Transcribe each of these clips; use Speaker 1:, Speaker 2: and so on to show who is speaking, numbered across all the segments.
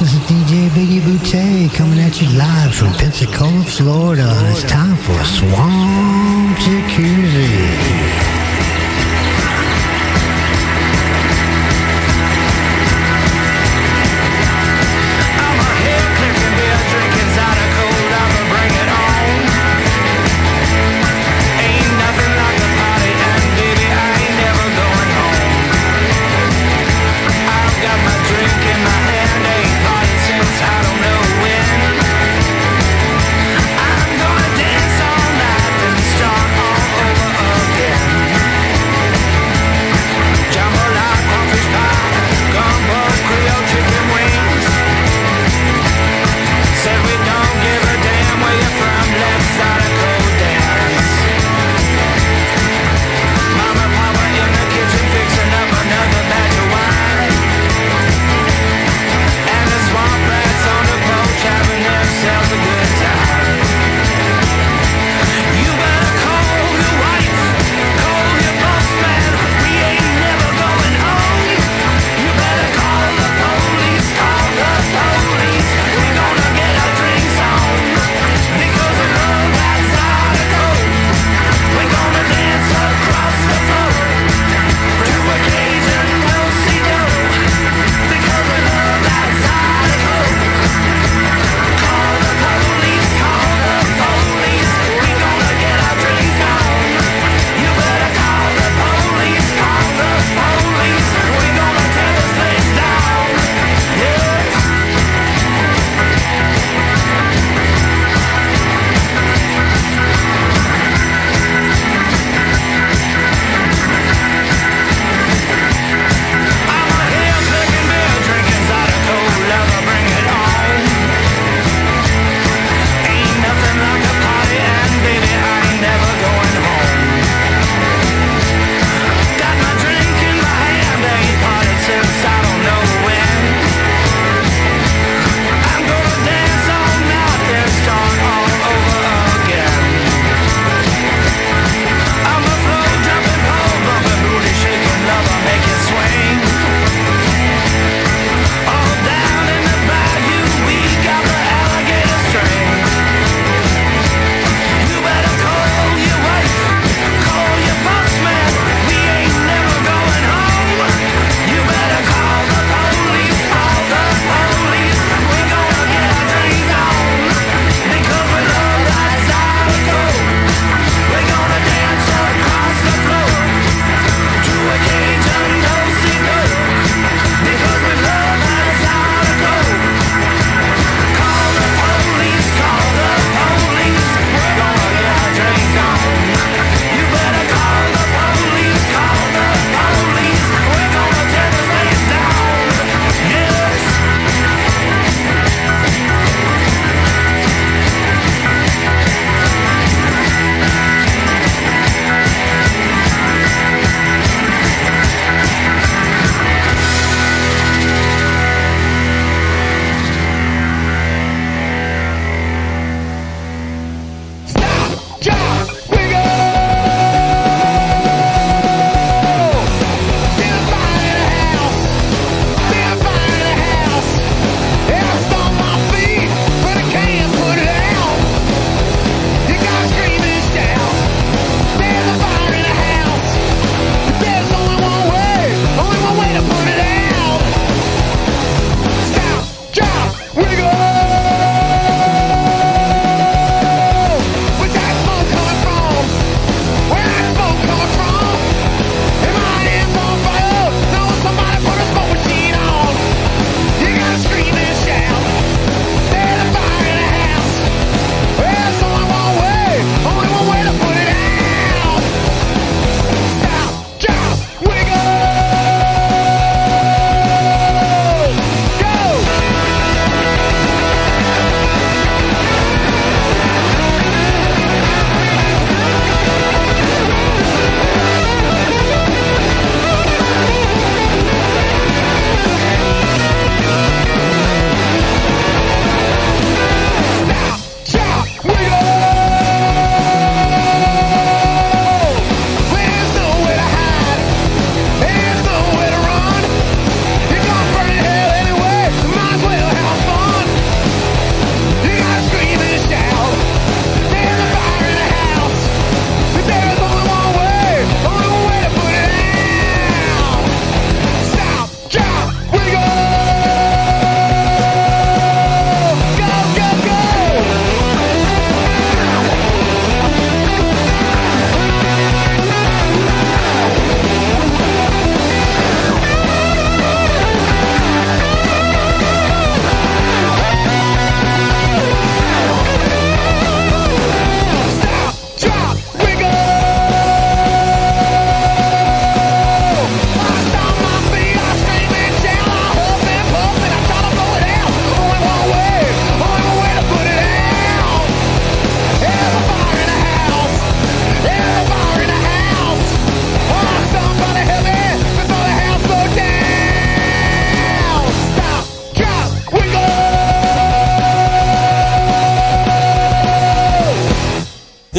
Speaker 1: This is DJ Biggie Boutte coming at you live from Pensacola, Florida, and it's time for Swamp Jacuzzi.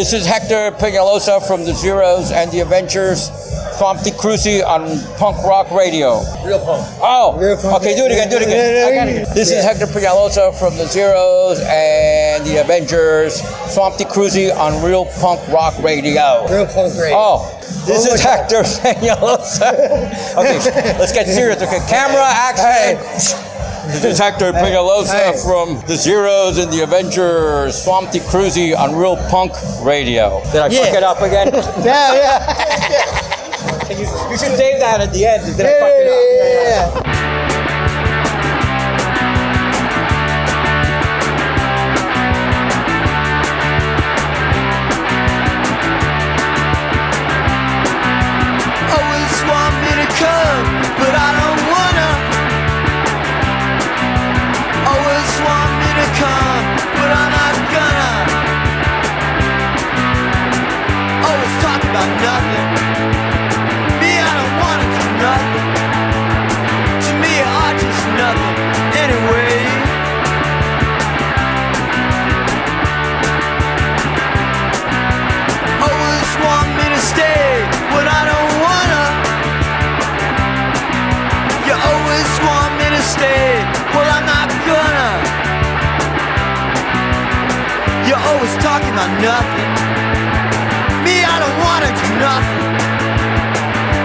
Speaker 2: This is Hector Peñalosa from the Zeros and the Adventures. Swamp Cruzy on Punk Rock Radio.
Speaker 3: Real punk.
Speaker 2: Oh,
Speaker 3: Real punk.
Speaker 2: okay, do it again, do it again. I got it. This is Hector Peñalosa from the Zeros and the Avengers. Swamp Cruzy on Real Punk Rock Radio.
Speaker 3: Real punk radio.
Speaker 2: Oh, this oh
Speaker 3: One
Speaker 2: is. Hector Peñalosa. okay, let's get serious. Okay, camera action. This is Hector
Speaker 3: hey.
Speaker 2: from the Zeros and the Avengers. Swampy Cruzy on Real Punk Radio. Did I fuck it up again?
Speaker 3: Yeah, yeah.
Speaker 2: you, you should save that at the end. Did I
Speaker 3: Yeah,
Speaker 2: fuck it up?
Speaker 3: yeah,
Speaker 4: about nothing. Me, I don't wanna do nothing.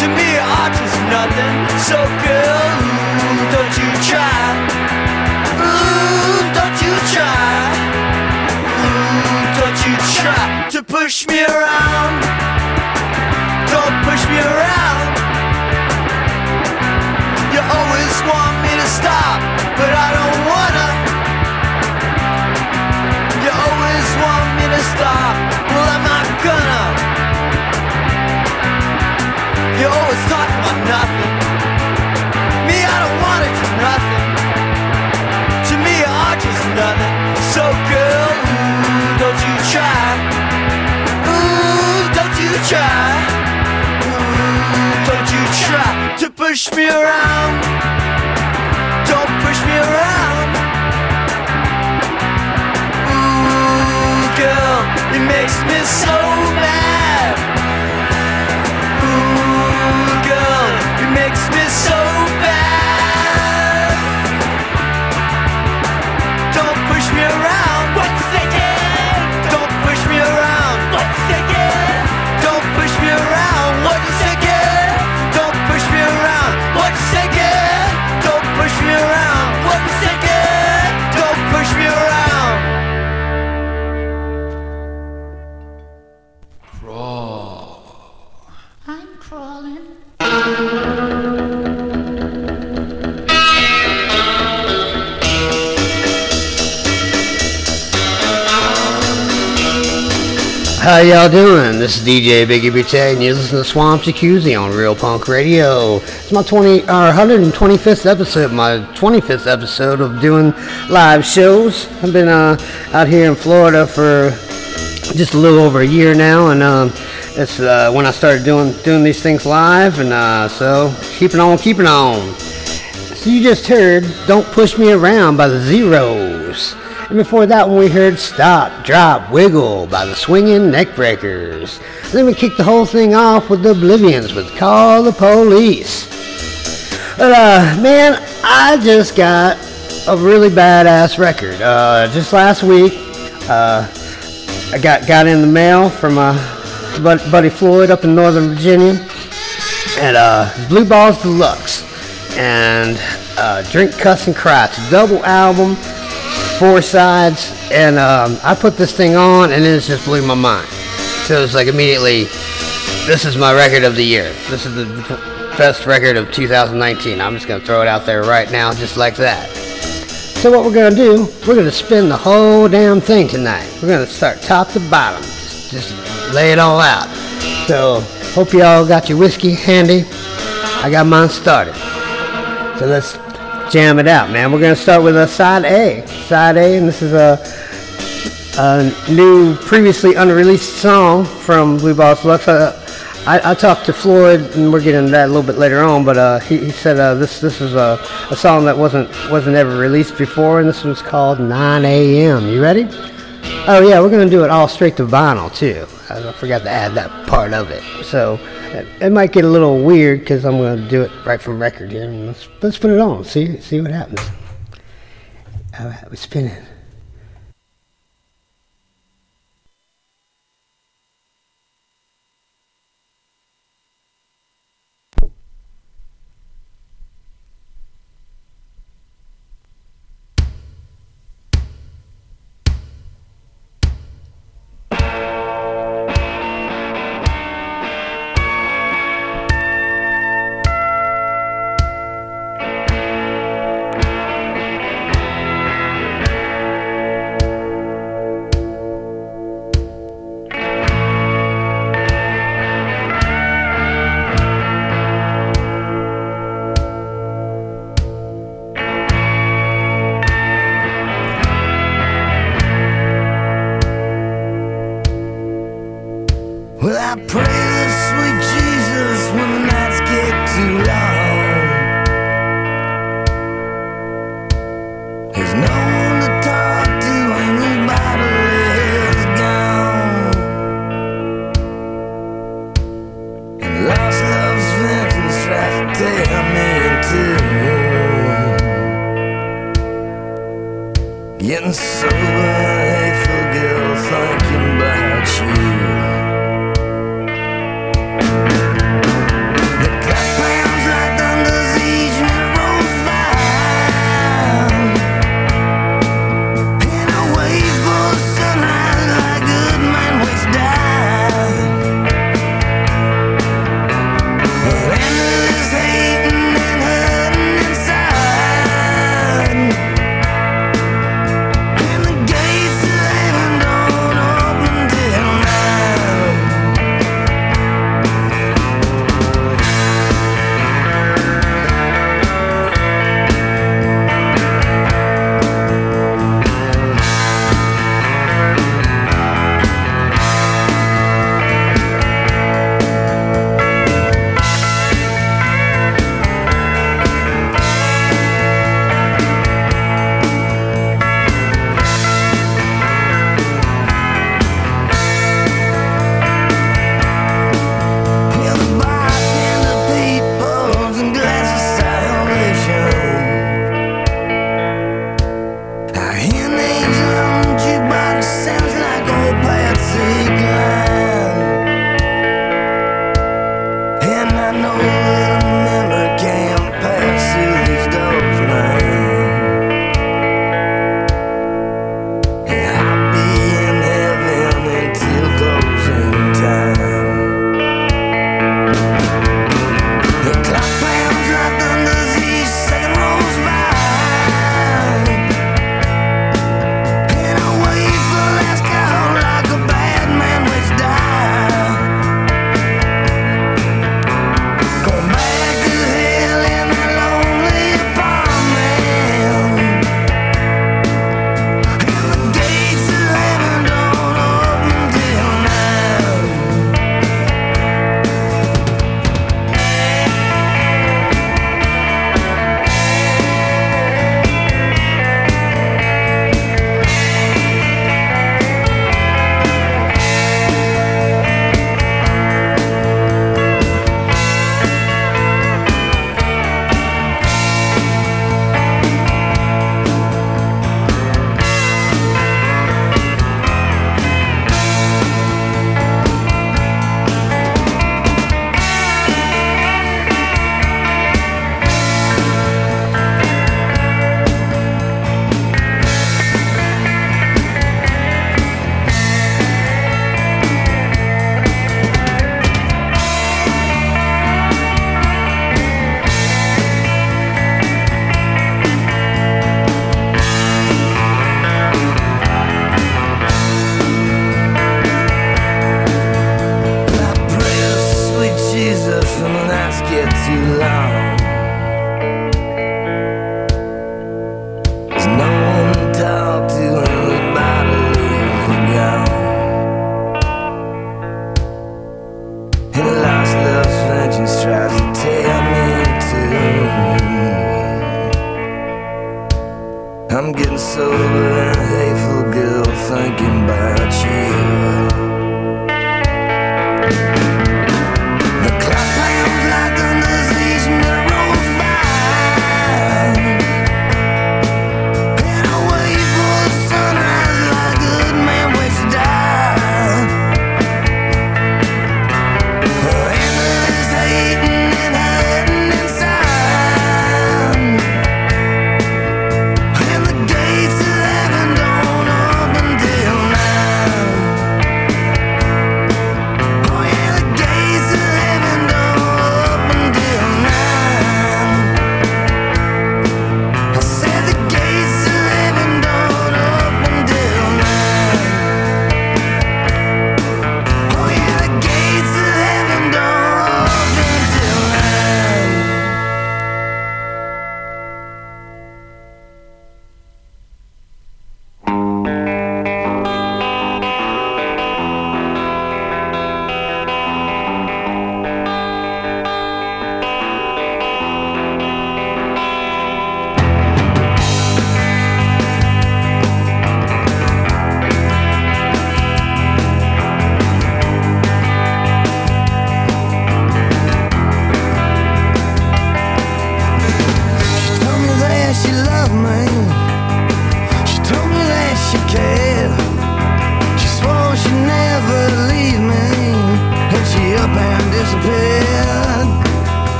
Speaker 4: To me, I'm just nothing. So girl, ooh, don't you try. Ooh, don't you try. Ooh, don't you try to push me around. Don't push me around. You always want try. Don't you try to push me around. Don't push me around. Ooh, girl, it makes me so mad. Ooh, girl, it makes me so
Speaker 5: How y'all doing? This is DJ Biggie Butte, and you're listening to Swamp Jacuzzi on Real Punk Radio. It's my 20 or 125th episode, my 25th episode of doing live shows. I've been uh, out here in Florida for just a little over a year now, and um, it's uh, when I started doing doing these things live, and uh, so keeping on, keeping on. So you just heard Don't Push Me Around by the Zeros. And before that one we heard Stop, Drop, Wiggle by the Swinging Neckbreakers. Then we kicked the whole thing off with the Oblivions with Call the Police. But uh man, I just got a really badass record. Uh just last week, uh I got got in the mail from my buddy Floyd up in Northern Virginia. And uh Blue Balls Deluxe and uh, Drink, Cuss, and Cry. It's a double album, four sides, and um, I put this thing on, and it just blew my mind. So it's like immediately, this is my record of the year. This is the best record of 2019. I'm just gonna throw it out there right now, just like that. So what we're gonna do, we're gonna spin the whole damn thing tonight. We're gonna start top to bottom, just, just lay it all out. So hope you all got your whiskey handy. I got mine started. So let's jam it out, man. We're going to start with a side A. Side A, and this is a, a new, previously unreleased song from Blue Boss. Lux. Uh, I, I, talked to Floyd, and we're getting into that a little bit later on. But uh, he, he, said uh, this this is a, a song that wasn't wasn't ever released before, and this one's called 9 a.m. You ready?
Speaker 1: Oh yeah, we're gonna do it all straight to vinyl too. I forgot to add that part of it. So it might get a little weird because I'm going to do it right from record here. Let's, let's put it on. See see what happens. We're spinning.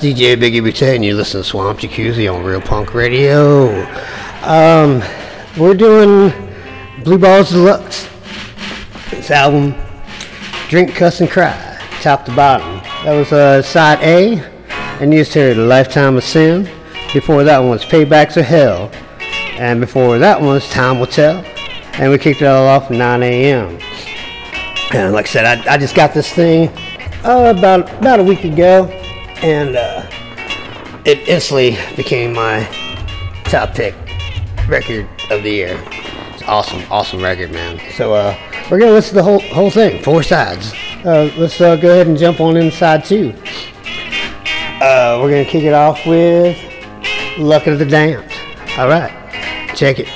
Speaker 1: DJ Biggie and you listen to Swamp Jacuzzi on Real Punk Radio. Um, we're doing Blue Balls Deluxe. This album, Drink, Cuss, and Cry, top to bottom. That was uh, side A, and you just heard A Lifetime of Sin. Before that one was Paybacks of Hell, and before that one was Time Will Tell, and we kicked it all off at 9 a.m. And like I said, I, I just got this thing uh, about about a week ago, and uh, it instantly became my top pick record of the year. It's awesome, awesome record, man. So uh, we're gonna listen to the whole whole thing, four sides. Uh, let's uh, go ahead and jump on inside two. Uh, we're gonna kick it off with "Luck of the Damned." All right, check it.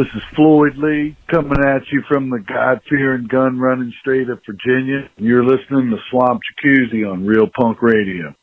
Speaker 6: This is Floyd Lee coming at you from the God fearing gun running state of Virginia. You're listening to Swamp Jacuzzi on Real Punk Radio.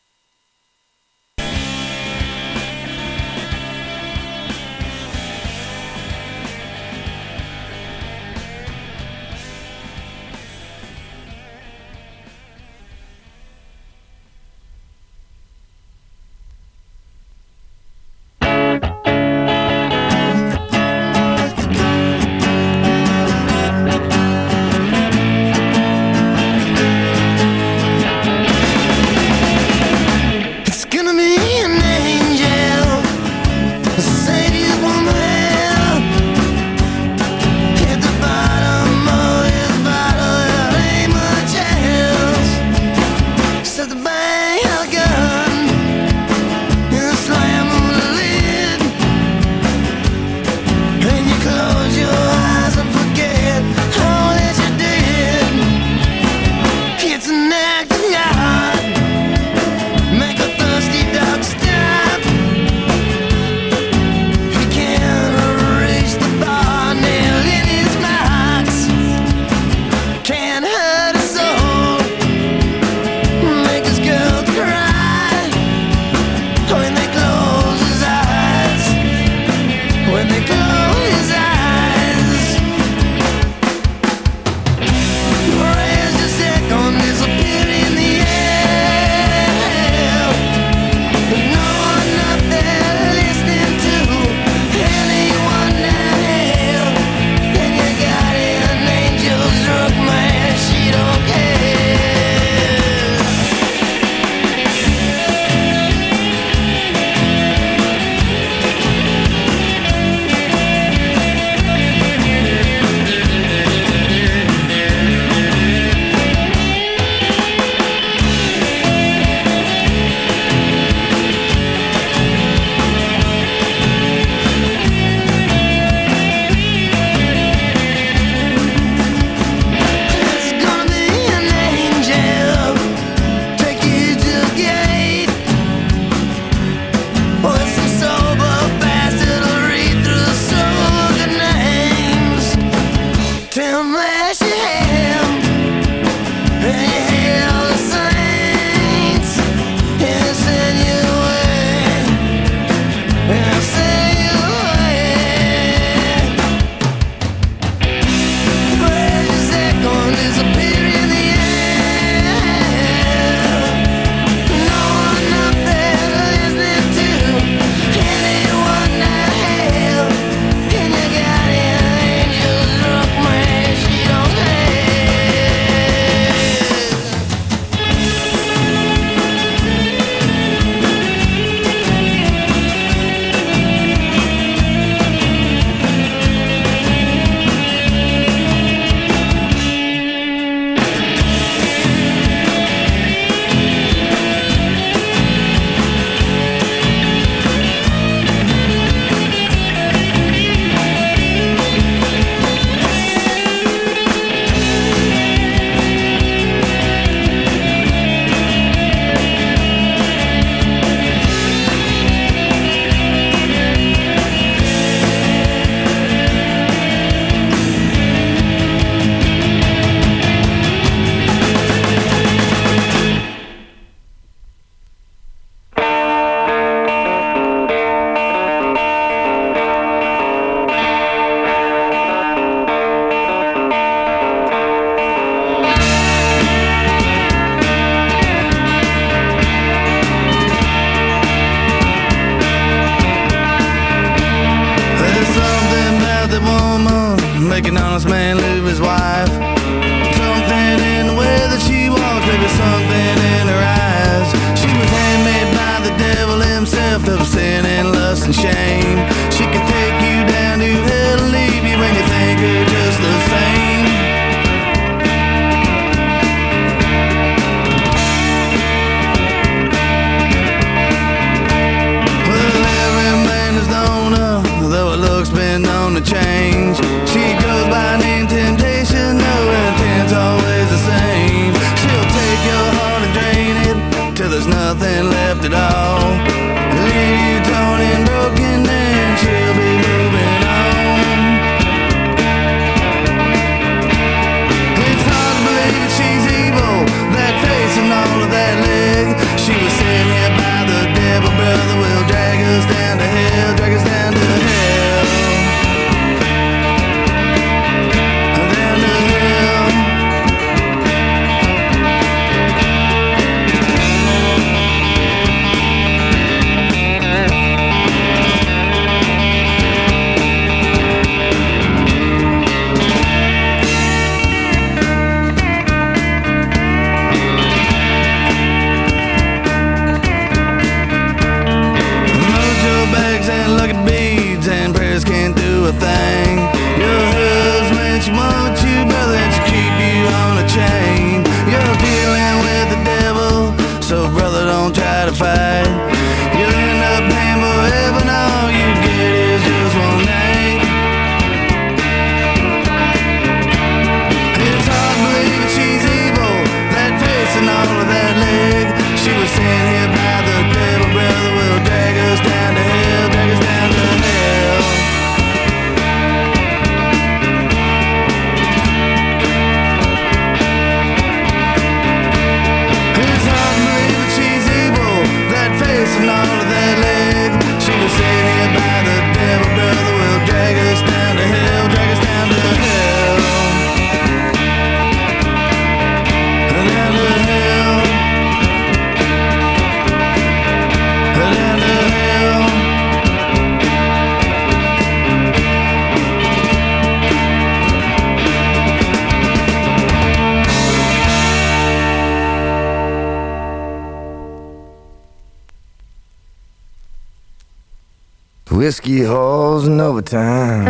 Speaker 7: Whiskey halls and overtime.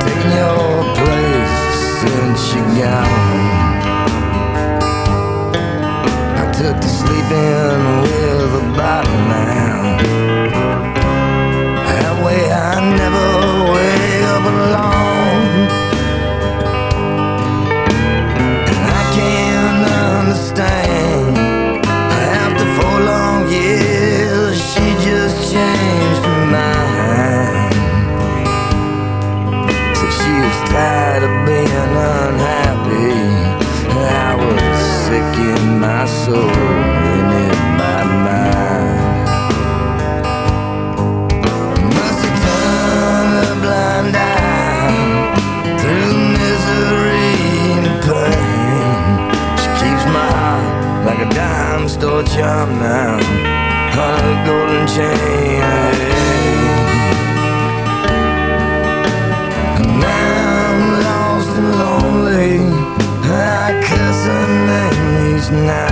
Speaker 7: Taking your place since you're gone. I took to sleeping. a job now on a golden chain. Now I'm lost and lonely. I curse her name
Speaker 1: these nights.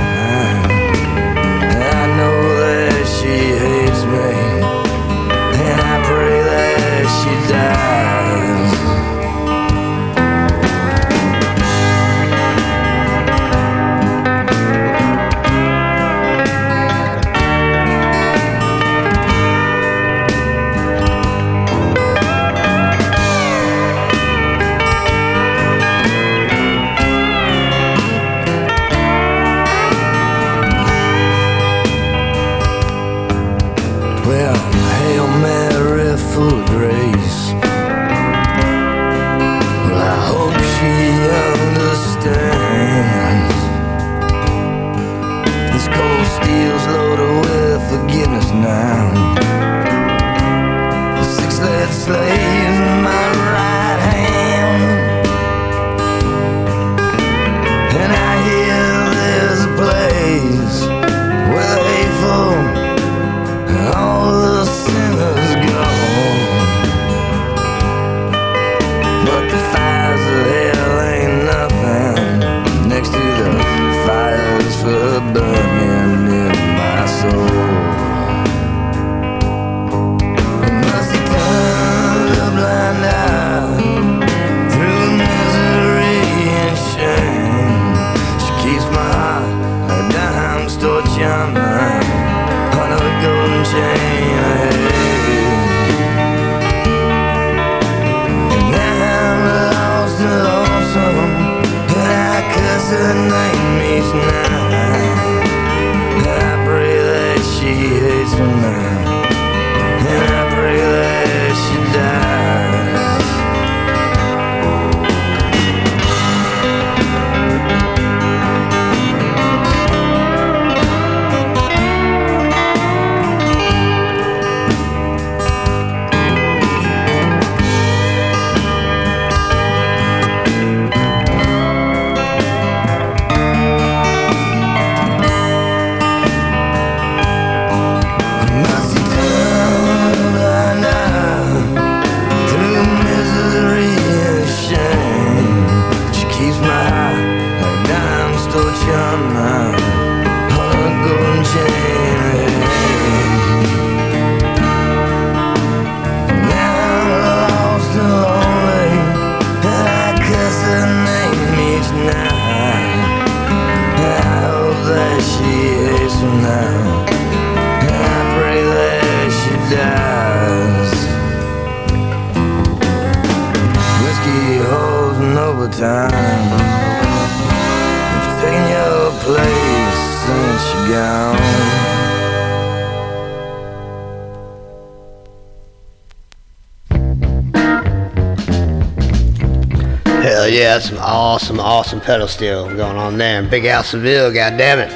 Speaker 1: Austin pedal steel going on there, and Big Al Seville, goddammit.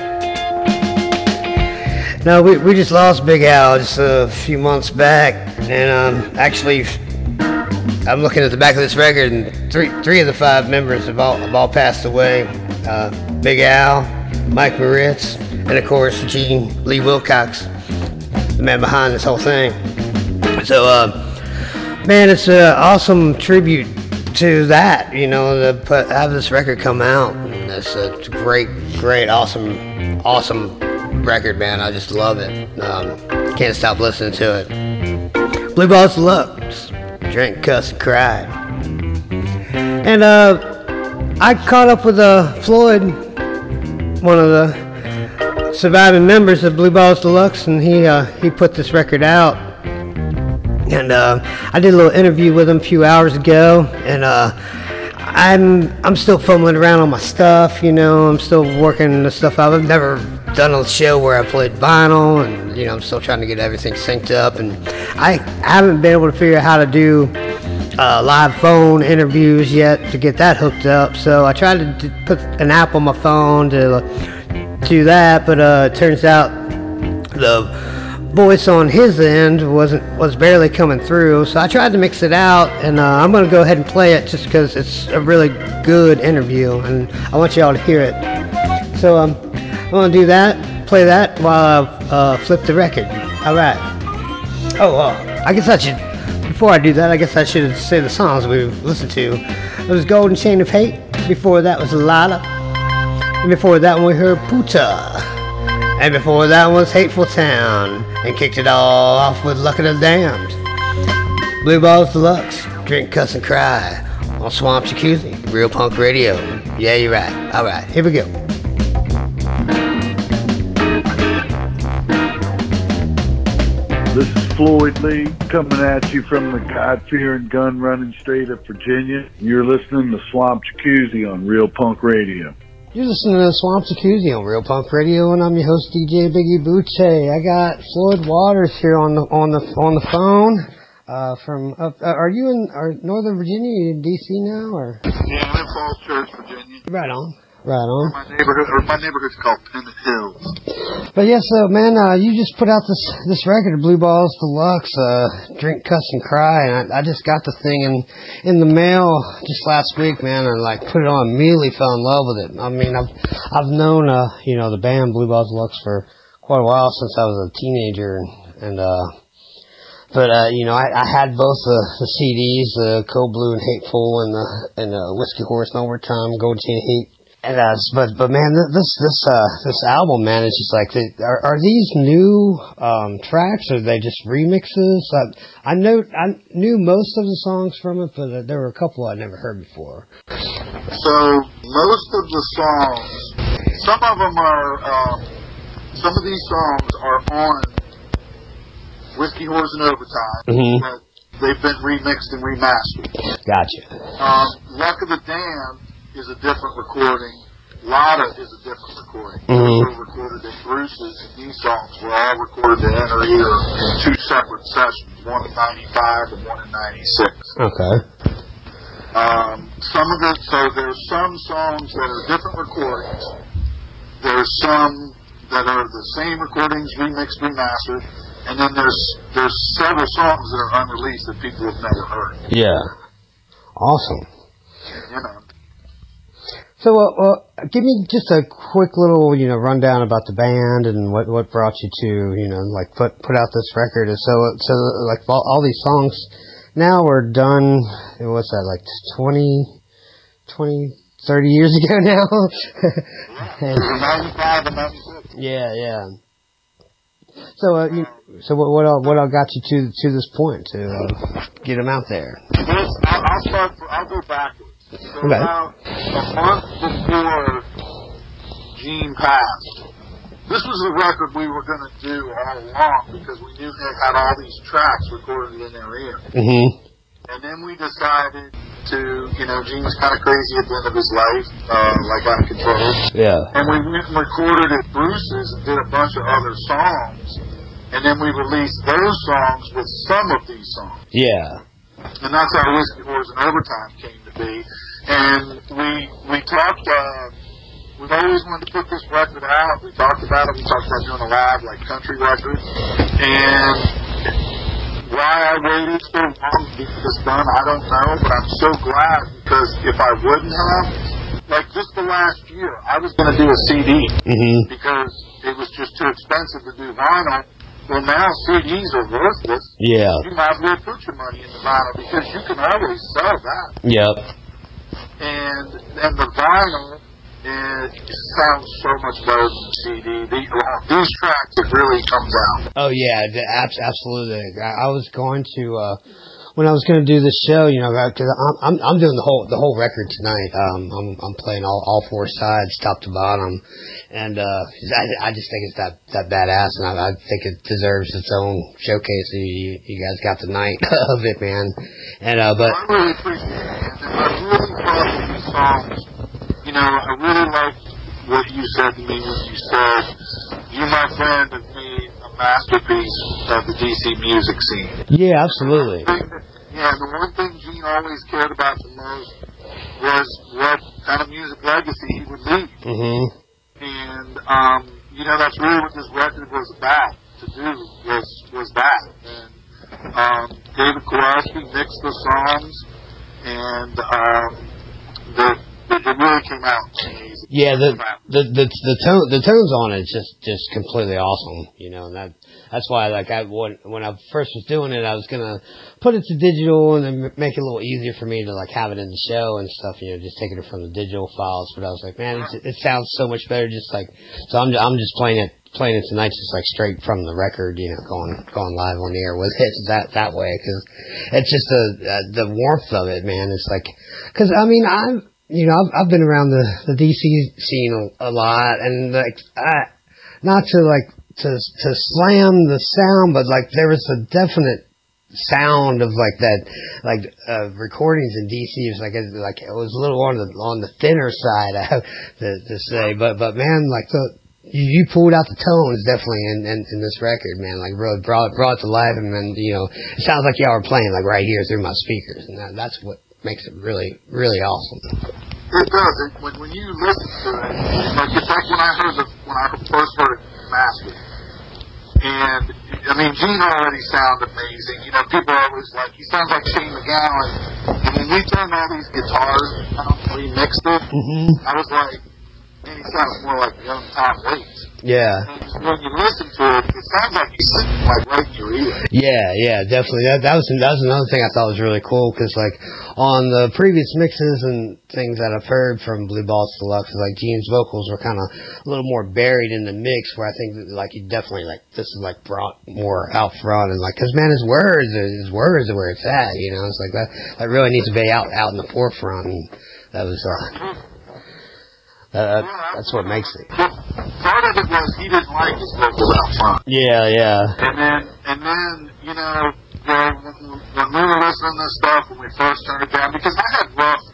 Speaker 1: No, we, we just lost Big Al just a few months back, and um, actually, I'm looking at the back of this record, and three three of the five members have all, have all passed away. Uh, Big Al, Mike Moritz, and of course Gene Lee Wilcox, the man behind this whole thing. So, uh, man, it's an awesome tribute to that, you know, to put, have this record come out. And it's a great, great, awesome, awesome
Speaker 5: record, man. I just love it. Um, can't stop listening to it. Blue Balls Deluxe, drink, cuss, and cry. And uh, I caught up with uh, Floyd, one of the surviving members of Blue Balls Deluxe, and he uh, he put this record out and uh, I did a little interview with him a few hours ago, and uh, I'm I'm still fumbling around on my stuff. You know, I'm still working the stuff out. I've never done a show where I played vinyl, and you know, I'm still trying to get everything synced up. And I haven't been able to figure out how to do uh, live phone interviews yet to get that hooked up. So I tried to d- put an app on my phone to uh, do that, but uh, it turns out the voice on his end wasn't was barely coming through. So I tried to mix it out, and uh, I'm gonna go ahead and play it just because it's a really good interview, and I want y'all to hear it. So um, I'm gonna do that, play that while I uh, flip the record. All right. Oh, uh, I guess I should. Before I do that, I guess I should say the songs we listened to. It was Golden Chain of Hate. Before that was Lala. And before that one we heard Puta. And before that was Hateful Town. And kicked it all off with Luck of the Damned. Blue Balls Deluxe. Drink, cuss, and cry. On Swamp Jacuzzi. Real Punk Radio. Yeah, you're right. Alright, here we go.
Speaker 8: This is Floyd Lee coming at you from the God-fearing, gun-running state of Virginia. You're listening to Swamp Jacuzzi on Real Punk Radio.
Speaker 5: You're listening to Swamp Jacuzzi on Real Punk Radio, and I'm your host DJ Biggie Butte. I got Floyd Waters here on the on the on the phone. Uh, from up, uh, are you in are Northern Virginia? You in DC now, or
Speaker 9: Yeah, I'm in Falls Church, Virginia.
Speaker 5: right on, right on.
Speaker 9: My neighborhood, or my neighborhood's called Pennant Hills.
Speaker 5: But yes, so man, uh, you just put out this this record, Blue Balls Deluxe, uh, Drink, Cuss, and Cry, and I, I just got the thing in in the mail just last week, man, and like put it on, immediately fell in love with it. I mean, I've I've known uh, you know, the band Blue Balls Deluxe for quite a while since I was a teenager, and, and uh, but uh, you know, I, I had both the, the CDs, the Cold Blue and Hateful, and the and the Whiskey Horse and Overtime, Golden Chain Hate. And uh, but but man, this this uh this album, man, it's just like the, are are these new um tracks or are they just remixes? I, I know I knew most of the songs from it, but uh, there were a couple I never heard before.
Speaker 9: So most of the songs, some of them are, um, some of these songs are on Whiskey Horse and Overtime,
Speaker 5: Mhm.
Speaker 9: but they've been remixed and remastered.
Speaker 5: Gotcha.
Speaker 9: Um, Luck of the Damned is a different recording. Lotta is a different recording.
Speaker 5: Mhm.
Speaker 9: Those were recorded at Bruce's, and these songs were all recorded at Inner Ear in two separate sessions, one in 95 and one in 96.
Speaker 5: Okay.
Speaker 9: Um, some of it, so there's some songs that are different recordings. There's some that are the same recordings, remixed, remastered, and then there's there's several songs that are unreleased that people have never heard.
Speaker 5: Yeah. Awesome.
Speaker 9: You know,
Speaker 5: So, uh, uh, give me just a quick little, you know, rundown about the band and what what brought you to, you know, like put put out this record. And so, so like all, all these songs now are done. What's that like 20, 20, 30 years ago now?
Speaker 9: it was 95 and
Speaker 5: yeah, yeah. So, uh, you, so what what all, what all got you to to this point to uh, get them out there?
Speaker 9: This, I'll, I'll start. I'll go backwards. So
Speaker 5: Okay.
Speaker 9: about a month before Gene passed, this was the record we were going to do all along because we knew they had all these tracks recorded in their ear.
Speaker 5: Mm-hmm.
Speaker 9: And then we decided to, you know, Gene's kind of crazy at the end of his life, uh, like out of control.
Speaker 5: Yeah.
Speaker 9: And we went and recorded at Bruce's and did a bunch of other songs. And then we released those songs with some of these songs.
Speaker 5: Yeah.
Speaker 9: And that's how Whiskey Wars and Overtime came to be. And we we talked. Uh, we've always wanted to put this record out. We talked about it. We talked about doing a live like country record. And why I waited so long to get this done, I don't know. But I'm so glad because if I wouldn't have, like just the last year, I was going to do a CD
Speaker 5: Mm-hmm.
Speaker 9: because it was just too expensive to do vinyl. Well, now CDs are worthless
Speaker 5: Yeah.
Speaker 9: you might as well put your money in the vinyl because you can always sell that.
Speaker 5: Yep.
Speaker 9: And and the vinyl it sounds so much better than CD. The, these tracks, it really comes out.
Speaker 5: Oh yeah, absolutely. I, I was going to uh, when I was going to do this show, you know, because I'm, I'm I'm doing the whole the whole record tonight. Um, I'm I'm playing all all four sides, top to bottom, and uh, I, I just think it's that that badass, and I, I think it deserves its own showcase. You you guys got the night of it, man. And uh, but
Speaker 9: I really appreciate it. I really love these songs. You know, I really like what you said to me when you said, "You're my friend, have made a masterpiece of the DC music scene.
Speaker 5: yeah, absolutely.
Speaker 9: that- Yeah, the one thing Gene always cared about the most was what kind of music legacy he would leave.
Speaker 5: Mhm.
Speaker 9: And, um, you know, that's really what this record was about to do, was, was that. And, um, David Kowalski mixed the songs, and, um, the, it really came out.
Speaker 5: Yeah, the the the the tone the tones on it is just just completely awesome, you know, and that that's why like I when when I first was doing it, I was gonna put it to digital and then make it a little easier for me to like have it in the show and stuff, you know, just taking it from the digital files. But I was like, man, it's, it sounds so much better just like so. I'm I'm just playing it playing it tonight just like straight from the record, you know, going going live on the air with it that that way because it's just the uh, the warmth of it, man. It's like because I mean I'm you know, I've, I've been around the, the DC scene a, a lot, and like, I, not to like to to slam the sound, but like there was a definite sound of like that, like uh, recordings in DC. It was like it, like it was a little on the on the thinner side, I have to, to say, but but man, like the. You, pulled out the tones definitely in, in, in this record, man. Like really brought brought it to life, and then you know it sounds like y'all were playing like right here through my speakers, and that, that's what makes it really really awesome.
Speaker 9: It does. It, when, when you listen to it, like it's like when I heard the when I first heard it mastered. And I mean, Gene already sounded amazing. You know, people are always like, he sounds like Shane MacGowan. And when we turned all these guitars out and remixed it,
Speaker 5: Mm-hmm.
Speaker 9: I was like, man, he sounds more like young Tom Waits.
Speaker 5: Yeah.
Speaker 9: When you listen to it, it sounds like he's like right in your.
Speaker 5: Yeah, yeah, definitely. That that was that was another thing I thought was really cool because like on the previous mixes and things that I've heard from Blue Balls Deluxe, like Gene's vocals were kind of a little more buried in the mix. Where I think that, like he definitely like this is like brought more out front and like because man, his words, his words are where it's at. You know, it's like that that really needs to be out out in the forefront. And that was uh, that, that's what makes it.
Speaker 9: Part of it was he didn't like his vocals out front.
Speaker 5: Yeah, yeah,
Speaker 9: And then, and then, you know, when, when we were listening to stuff when we first turned it down, because I had rough,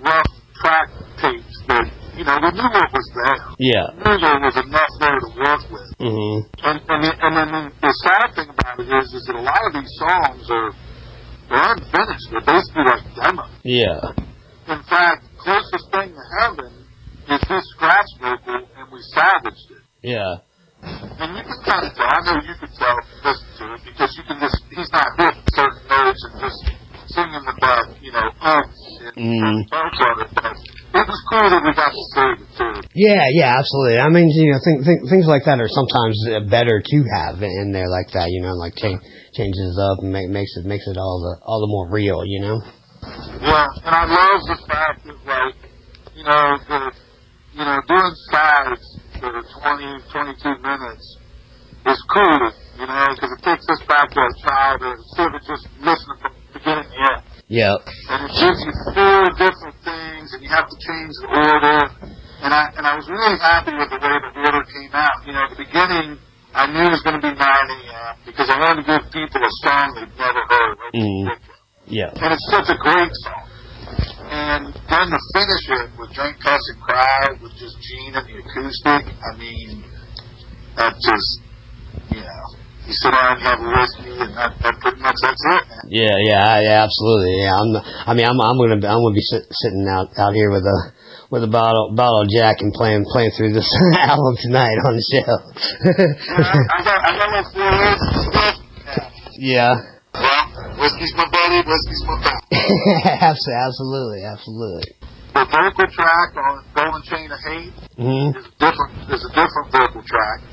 Speaker 9: rough track tapes that, you know, we knew what was there.
Speaker 5: yeah.
Speaker 9: We knew there was enough there to work with.
Speaker 5: Mm-hmm.
Speaker 9: And, and, then- and then the sad thing about it is, is that a lot of these songs are, they're unfinished. They're basically like demos.
Speaker 5: Yeah.
Speaker 9: In fact, closest thing to heaven is this scratch vocal, and we salvaged it.
Speaker 5: Yeah.
Speaker 9: And you can kind of tell, I know you can tell, listen to it, because you can just, he's not hitting certain notes and just singing that, you know, umph and
Speaker 5: Mhm.
Speaker 9: parts on it, but it was cool that we got to save it too.
Speaker 5: Yeah, yeah, absolutely. I mean, you know, think, think, things like that are sometimes uh, better to have in there like that. You know, like change changes up and make, makes it makes it all the all the more real. You know.
Speaker 9: Yeah, and I love the fact that, like, you know, the, you know, doing sides that are 20, 22 minutes is cool, you know, because it takes us back to our childhood instead of just listening from beginning to end.
Speaker 5: Yep.
Speaker 9: and it gives you four different things, and you have to change the order. And I and I was really happy with the way the order came out. You know, at the beginning, I knew it was going to be 9 a.m. because I wanted to give people a song they'd never heard. like
Speaker 5: Mm. Yeah.
Speaker 9: And it's such a great song. And then to finish it with Drink, Cuss, and Cry with just Gene and the acoustic, I mean, that just, you know, you sit down and have a whiskey, and that, that pretty much that's it, man.
Speaker 5: Yeah, yeah, yeah, absolutely. Yeah, I'm. I mean, I'm. I'm gonna. I'm gonna be sit, sitting out out here with a with a bottle bottle of Jack and playing playing through this album tonight on the show.
Speaker 9: I got, I got like four
Speaker 5: yeah.
Speaker 9: Whiskey's my buddy, whiskey's my pal.
Speaker 5: absolutely, absolutely.
Speaker 9: The vocal track on Golden Chain of Hate
Speaker 5: hmm
Speaker 9: is different. Is a different vocal track.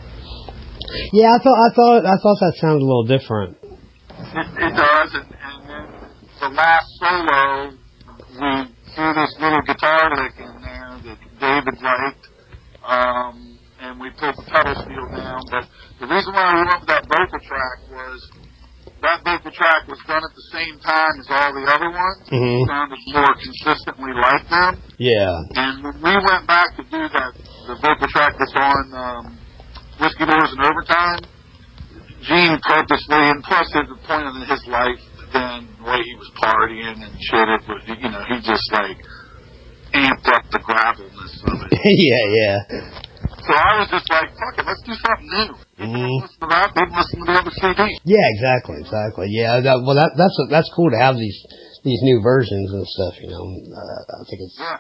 Speaker 5: Yeah, I thought. I thought. I thought that sounded a little different.
Speaker 9: It, it does, and, and then the last solo, we threw this little guitar lick in there that David liked, um, and we put the pedal steel down. But the reason why we went with that vocal track was that vocal track was done at the same time as all the other ones.
Speaker 5: Mhm.
Speaker 9: It sounded more consistently like them.
Speaker 5: Yeah.
Speaker 9: And when we went back to do that, the vocal track that's on um, Whiskey Doors and Overtime, Gene purposely, and plus at the point in his life, then the way he was partying and shit, it was, you know, he just like amped up the gravelness of it.
Speaker 5: yeah, yeah.
Speaker 9: So I was just like, fuck it, let's do something new.
Speaker 5: Mhm.
Speaker 9: Listen to that, then listen to the other CD.
Speaker 5: Yeah, exactly, exactly. Yeah, that, well, that, that's that's cool to have these these new versions and stuff. You know, uh, I think it's
Speaker 9: Yeah.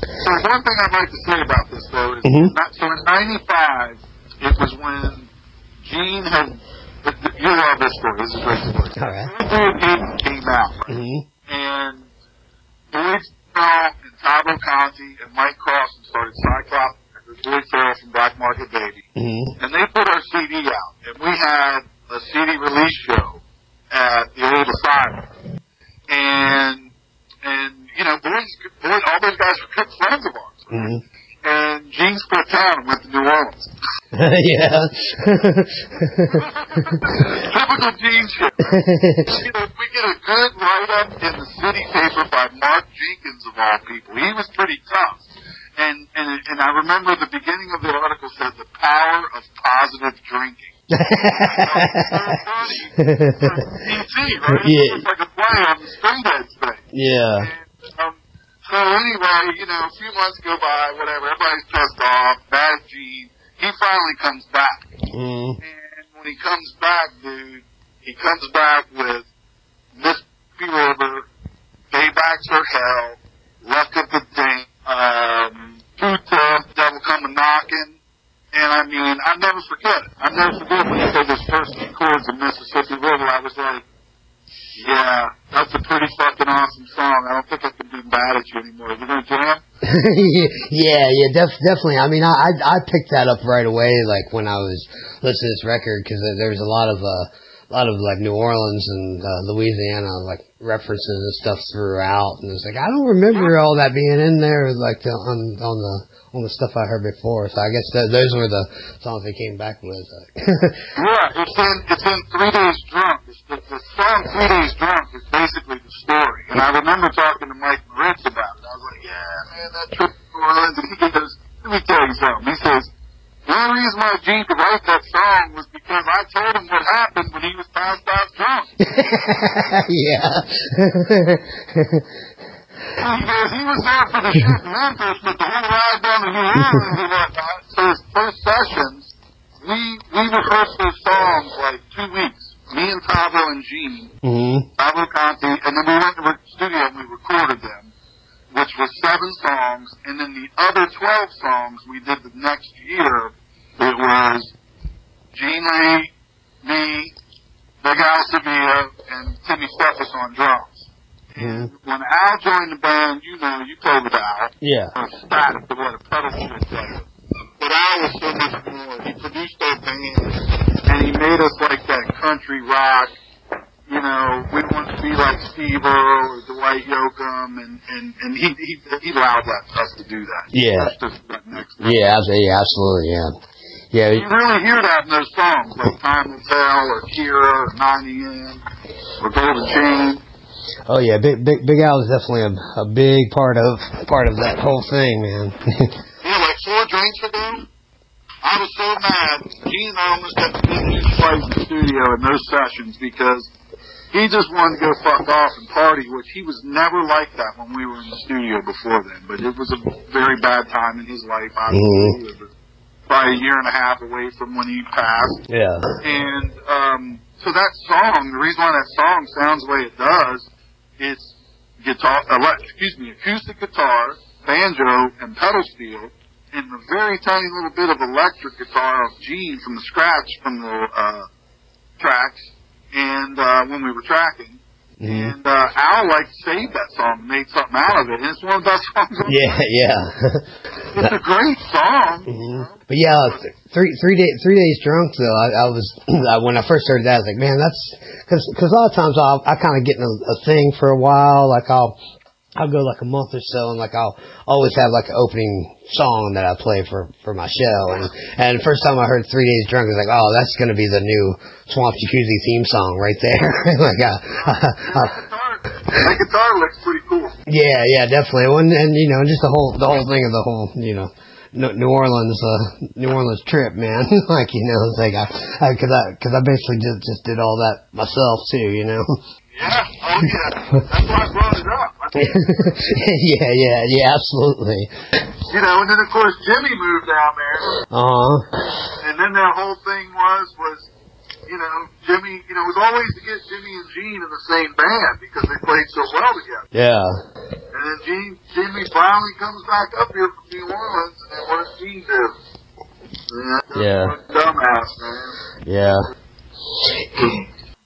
Speaker 9: So one thing I'd like to say about this though is
Speaker 5: Mhm.
Speaker 9: not, so in '95 it was when Gene had you love this story. This is a great story.
Speaker 5: all right.
Speaker 9: Aiden came out right?
Speaker 5: Mhm.
Speaker 9: and Boyd Farrell and Tavo Conti and Mike Crossan started Cyclops Boyd Farrell from Black Market Baby,
Speaker 5: Mhm.
Speaker 9: and they put our CD out, and we had a CD release show at the old asylum, and and you know, Boyd's, Boyd, all those guys were good friends of ours.
Speaker 5: Mhm.
Speaker 9: And Gene split town and went to New Orleans.
Speaker 5: yeah.
Speaker 9: Typical Gene shit. you know, we get a good write-up in the city paper by Mark Jenkins of all people. He was pretty tough. And, and, and I remember the beginning of the article said the power of positive drinking. Right?
Speaker 5: Yeah.
Speaker 9: It's like a play on the straight edge thing.
Speaker 5: yeah.
Speaker 9: And, um, so anyway, you know, a few months go by, whatever, everybody's pissed off, bad Gene. He finally comes back.
Speaker 5: Mhm.
Speaker 9: And when he comes back, dude, he comes back with Mississippi River, Paybacks for Hell, Luck of the Day, um, Puta, Devil Come a Knocking. And I mean, I never forget it. I never forget when he said those first few chords of Mississippi River. I was like, yeah, that's a pretty fucking awesome song. I don't think I can be mad at you anymore. You gonna jam?
Speaker 5: yeah, yeah, def- definitely. I mean, I, I I picked that up right away, like when I was listening to this record, because there was a lot of uh, a lot of like New Orleans and uh, Louisiana like references and stuff throughout, and it's like I don't remember all that being in there, like the, on on the on the stuff I heard before. So I guess th- those were the songs they came back with.
Speaker 9: Yeah, it's in it's in Three Days Drunk. It's the, the song Three Days Drunk is basically the story. And I remember talking to Mike Moritz about it. I was like, yeah, man, that trip to New Orleans. And he goes, let me tell you something. He says, the only reason why Gene could write that song was because I told him what happened when he was passed out drunk.
Speaker 5: yeah.
Speaker 9: He he was there for the shoot in Memphis, but the whole ride down to New Orleans and whatnot. So his first sessions, we we rehearsed those songs like two weeks. Me and Tavo and Gene,
Speaker 5: hmm
Speaker 9: Tavo Conti, and then we went to the studio and we recorded them, which was seven songs, and then the other twelve songs we did the next year. It was Gene Lee, me, Big Al Sevilla, and Timmy Steffes on drums.
Speaker 5: hmm
Speaker 9: When Al joined the band, you know, you played with Al.
Speaker 5: Yeah.
Speaker 9: Uh, static to what a player. But Al was so much more. He produced our band, and he made us like that country rock. You know, we want to be like Steve Earle or Dwight Yoakam, and and and he he he allowed that, us to do that.
Speaker 5: Yeah.
Speaker 9: That's just that next. level.
Speaker 5: Yeah, yeah, absolutely, yeah. Yeah,
Speaker 9: You really hear that in those songs, like Time Will Tell, or Kira, or 90 M, or Golden Chain.
Speaker 5: Oh yeah, Big Big Big Al is definitely a, a big part of part of that whole thing, man.
Speaker 9: Yeah, like four drinks ago, I was so mad. Gene and I almost had to beat me twice in the studio in those sessions because he just wanted to go fuck off and party, which he was never like that when we were in the studio before then. But it was a very bad time in his life. Obviously, mm-hmm. he was probably a year and a half away from when he passed.
Speaker 5: yeah.
Speaker 9: And um, so that song, the reason why that song sounds the way it does, it's guitar, ele- excuse me, acoustic guitar, banjo, and pedal steel, and a very tiny little bit of electric guitar of Gene from the scratch from the uh, tracks, and uh, when we were tracking.
Speaker 5: Mhm.
Speaker 9: And uh, Al like saved that song, made something out of it, and it's one of the best songs. on-
Speaker 5: Yeah, yeah.
Speaker 9: It's a great song.
Speaker 5: Mhm. But yeah, th- three three days three days drunk though. I, I was I, when I first heard that, I was like, man, that's because because a lot of times I'll I kind of get in a, a thing for a while. Like I'll I'll go like a month or so, and like I'll always have like an opening song that I play for for my show. And and the first time I heard Three Days Drunk, I was like, oh, that's gonna be the new Swamp Jacuzzi theme song right there. like, uh, uh,
Speaker 9: That guitar looks pretty cool.
Speaker 5: yeah, yeah, definitely. And, and you know, just the whole the whole thing of the whole you know. New Orleans, uh, New Orleans trip, man. like you know, it's like I, I, cause I, cause I basically just just did all that myself too, you know.
Speaker 9: Yeah, oh yeah. That's why I brought it up.
Speaker 5: Yeah, yeah, yeah, absolutely.
Speaker 9: you know, and then of course Jimmy moved down there,
Speaker 5: Uh huh.
Speaker 9: and then that whole thing was was, you know, Jimmy, you know, it was always to get Jimmy and Gene in the same band because they played so well together.
Speaker 5: Yeah.
Speaker 9: And then Gene, Jimmy finally comes back up here from New Orleans, and then what does Gene do?
Speaker 5: Yeah.
Speaker 9: Dumbass, man.
Speaker 5: Yeah.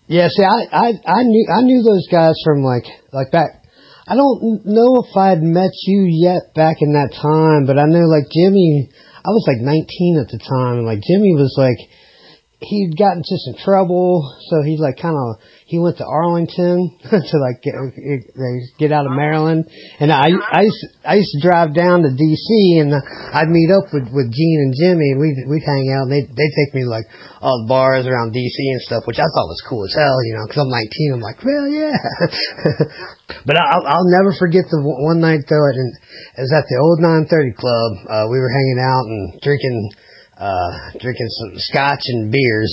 Speaker 5: Yeah, see, I, I, I knew, I knew those guys from like, like back, I don't know if I'd met you yet back in that time, but I know like Jimmy, I was like 19 at the time, and like Jimmy was like, he'd gotten into some trouble, so he like kind of he went to Arlington to like get, get out of Maryland, and I I used to, I used to drive down to D.C. and I'd meet up with with Gene and Jimmy, and we'd we'd hang out, and they they'd take me like all the bars around D.C. and stuff, which I thought was cool as hell, you know, because I'm 19, I'm like, well, yeah. but I'll I'll never forget the one night though, and it was at the old 930 club. Uh, we were hanging out and drinking uh, drinking some scotch and beers,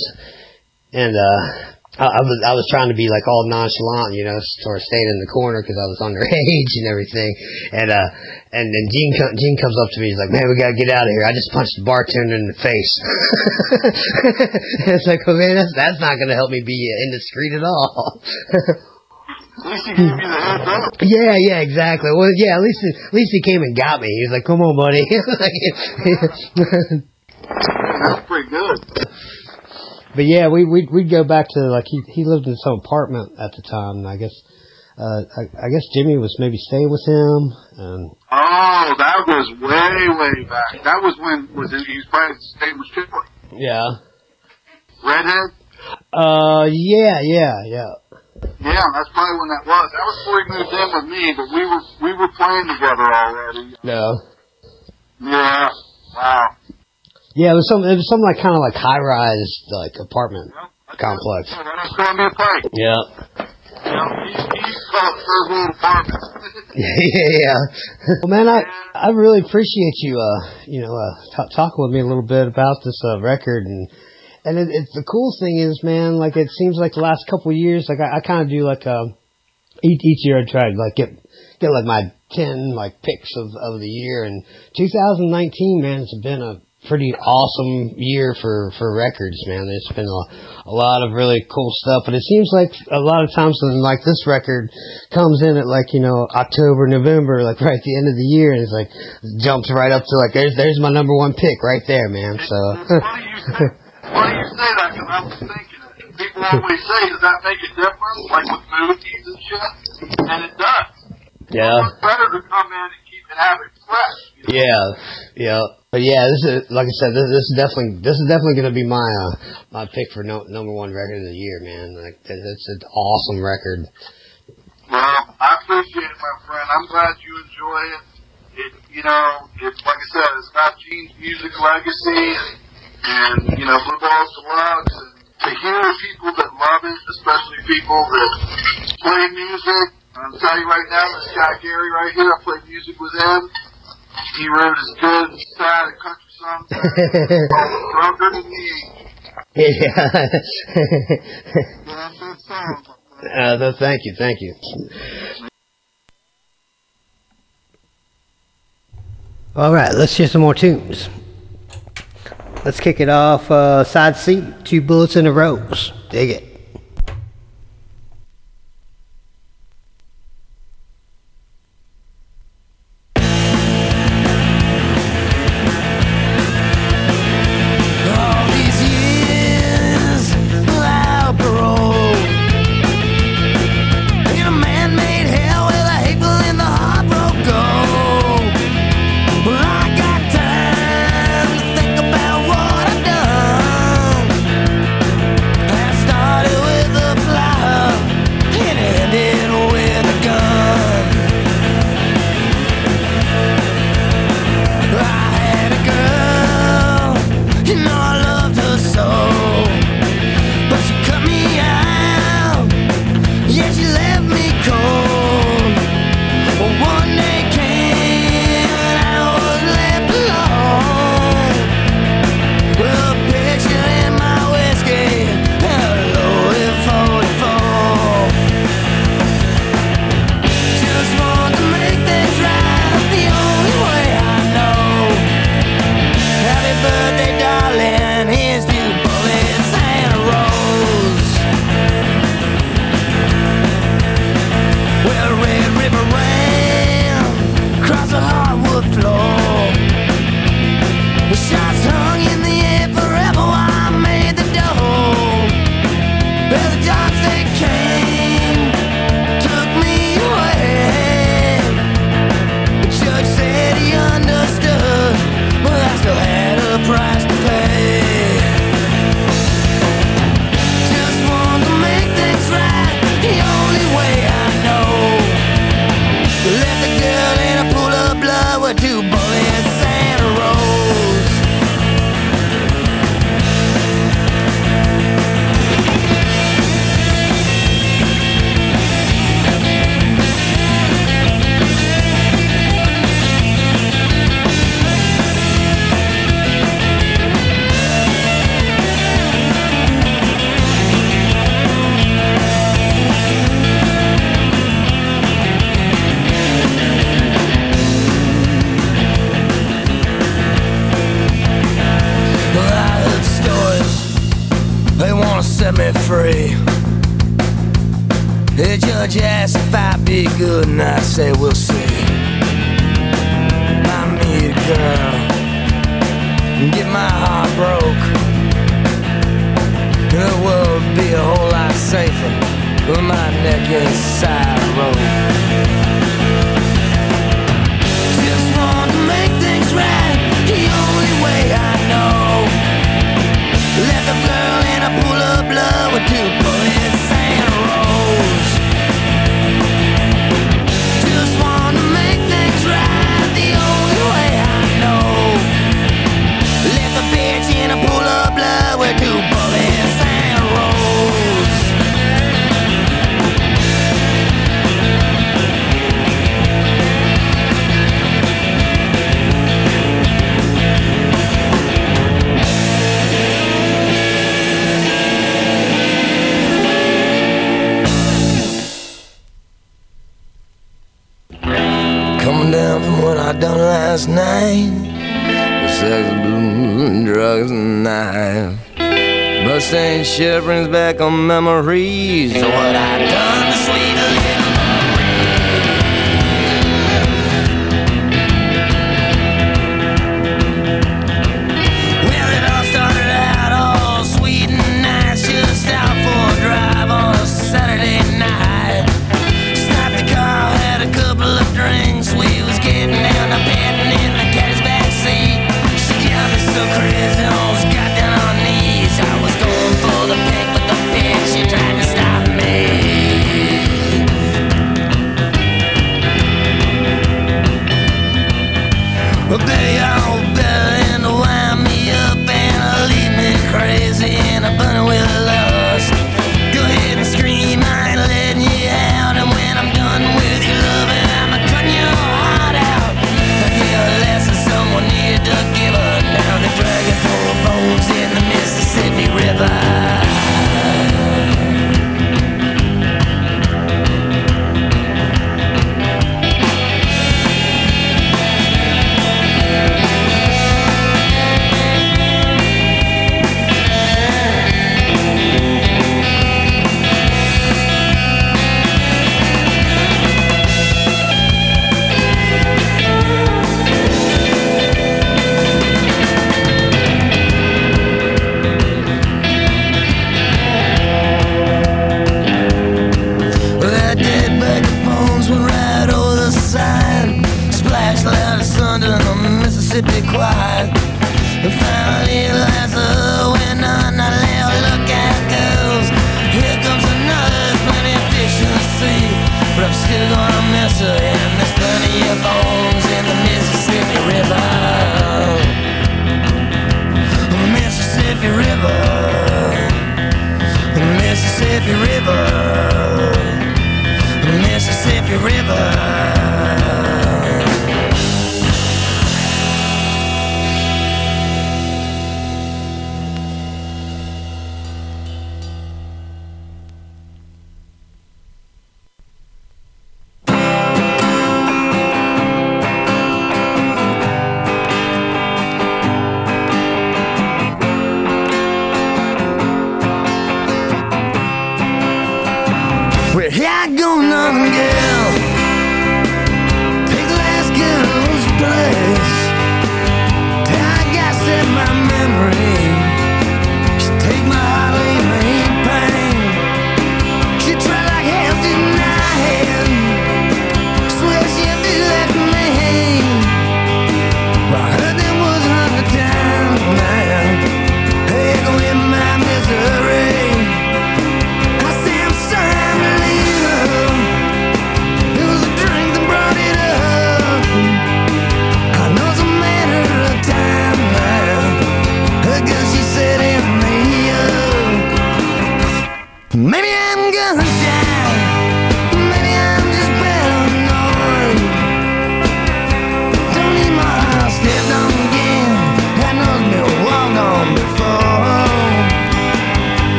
Speaker 5: and uh, I, I was I was trying to be like all nonchalant, you know, sort of staying in the corner because I was underage and everything, and uh, and then Gene co- Gene comes up to me, he's like, "Man, we gotta get out of here." I just punched the bartender in the face. It's like, oh man, that's that's not gonna help me be indiscreet at all.
Speaker 9: At least he gave you the heads.
Speaker 5: Yeah, yeah, exactly. Well, yeah, at least at least he came and got me. He was like, "Come on, buddy."
Speaker 9: That's pretty good.
Speaker 5: But yeah, we we we'd go back to like he he lived in some apartment at the time. And I guess uh I, I guess Jimmy was maybe staying with him, and
Speaker 9: Oh, that was way, way back. That was when was it, he was playing State with Chipley.
Speaker 5: yeah,
Speaker 9: Redhead?
Speaker 5: uh yeah yeah yeah
Speaker 9: Yeah, that's probably when that was. That was before he moved in with me, but we were we were playing together already.
Speaker 5: no
Speaker 9: Yeah. Wow.
Speaker 5: Yeah it was some it was some like kind of like high rise like apartment complex.
Speaker 9: Yeah, that was Columbia Pike.
Speaker 5: Yeah.
Speaker 9: You know, he, he called it third world apartment.
Speaker 5: yeah, yeah. Well, man, I I really appreciate you, uh, you know, uh, t- talking with me a little bit about this uh, record, and and it, it's the cool thing is, man, like it seems like the last couple of years, like I, I kind of do like um each each year I try to like get get like my ten like picks of of the year, and 2019, man, it's been a pretty awesome year for for records, man. There's been a, a lot of really cool stuff, but it seems like a lot of times when like this record comes in at like you know October, November, like right at the end of the year, and it's like jumps right up to like there's there's my number one pick right there, man. So
Speaker 9: It's funny you say, funny you say that because I was thinking it. People always say, does that make a difference? Like with movies and shit? And it does.
Speaker 5: yeah,
Speaker 9: It's better to come in and keep it have it fresh. You know?
Speaker 5: yeah, yeah. But yeah, this is like I said, this, this is definitely this is definitely gonna be my uh, my pick for no, number one record of the year, man. Like it- it's an awesome record.
Speaker 9: Well, I appreciate it, my friend. I'm glad you enjoy it. It, you know, it's like I said, it's got Gene's music legacy, and, and you know, Blue Balls Deluxe, and to hear people that love it, especially people that play music. I'm telling you right now, this guy Gary right here, I played music with him. He wrote as good and sad and country songs. Younger than me.
Speaker 5: yeah. Uh, th- thank you, thank you. All right, let's hear some more tunes. Let's kick it off. Uh, side C, two bullets in a rose. Dig it.
Speaker 1: Back on memories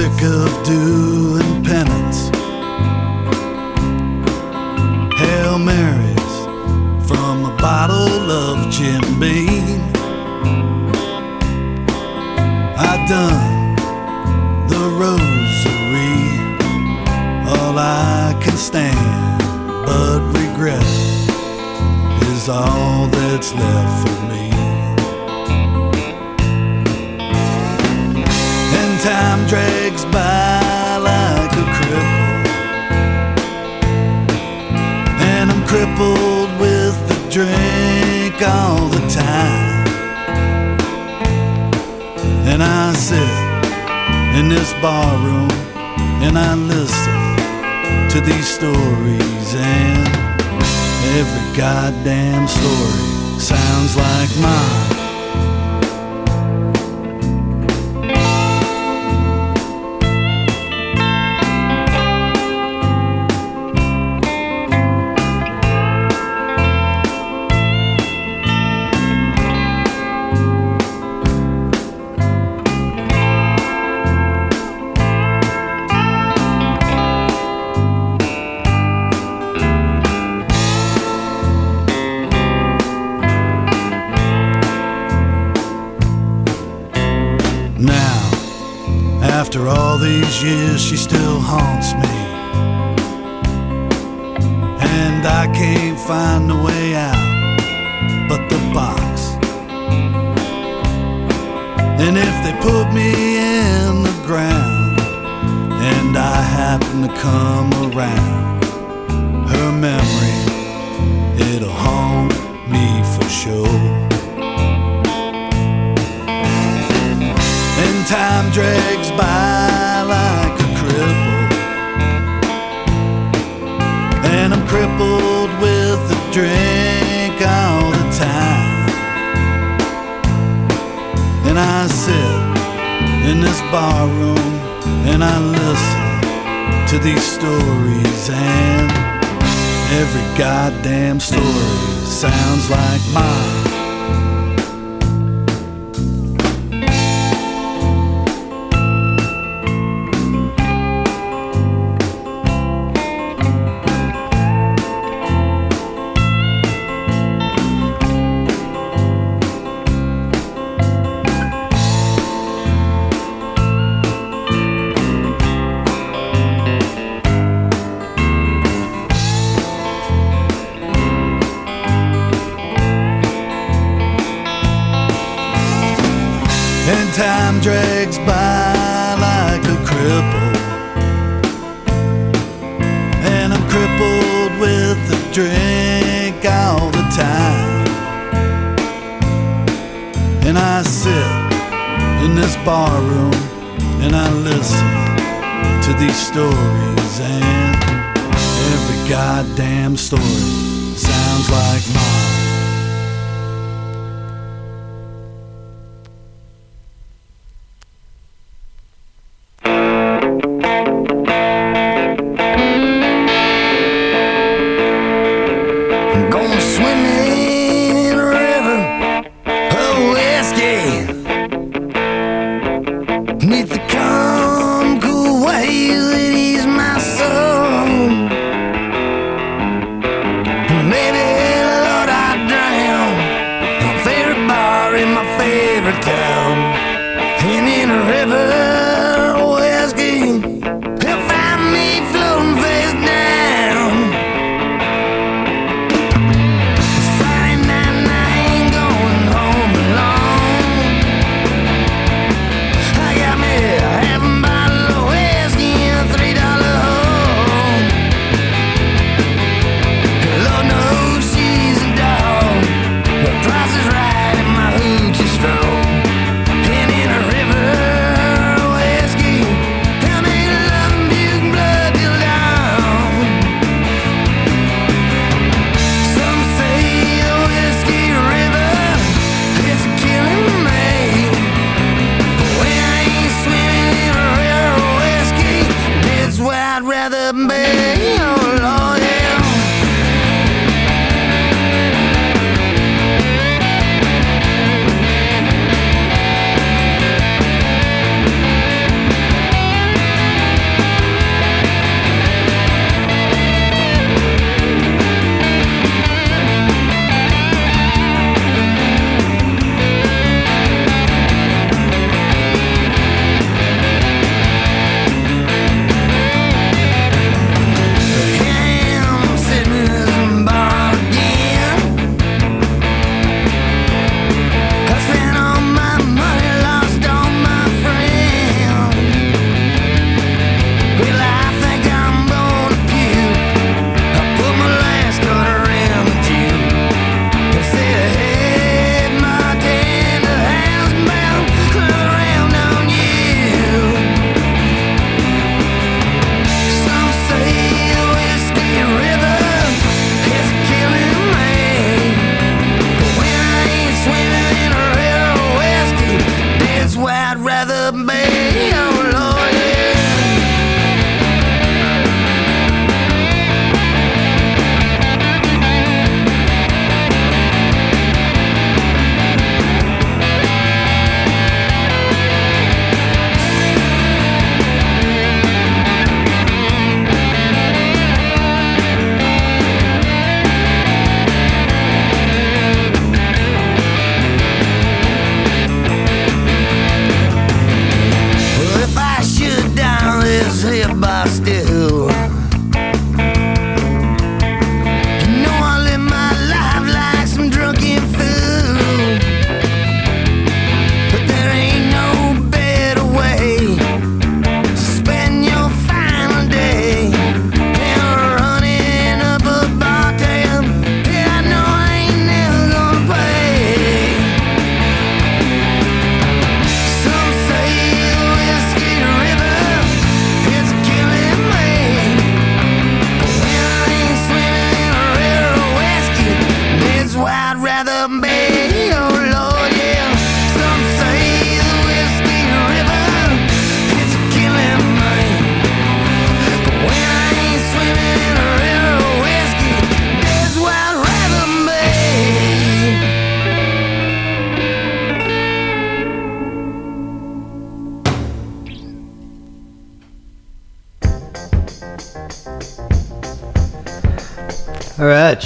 Speaker 6: sick of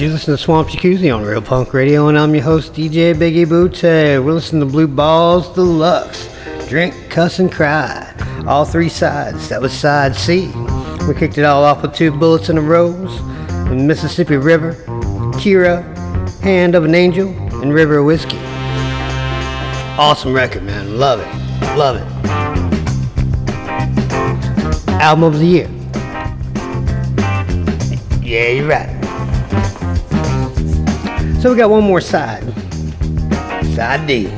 Speaker 1: you listen to Swamp Jacuzzi on Real Punk Radio, and I'm your host, DJ Biggie Booty. We're listening to Blue Balls Deluxe. Drink, cuss, and cry. All three sides. That was side C. We kicked it all off with two bullets in a rose, and Mississippi River, Kira, Hand of an Angel, and River Whiskey. Awesome record, man. Love it. Love it. Album of the year. Yeah, you're right. So we got one more side. Side D.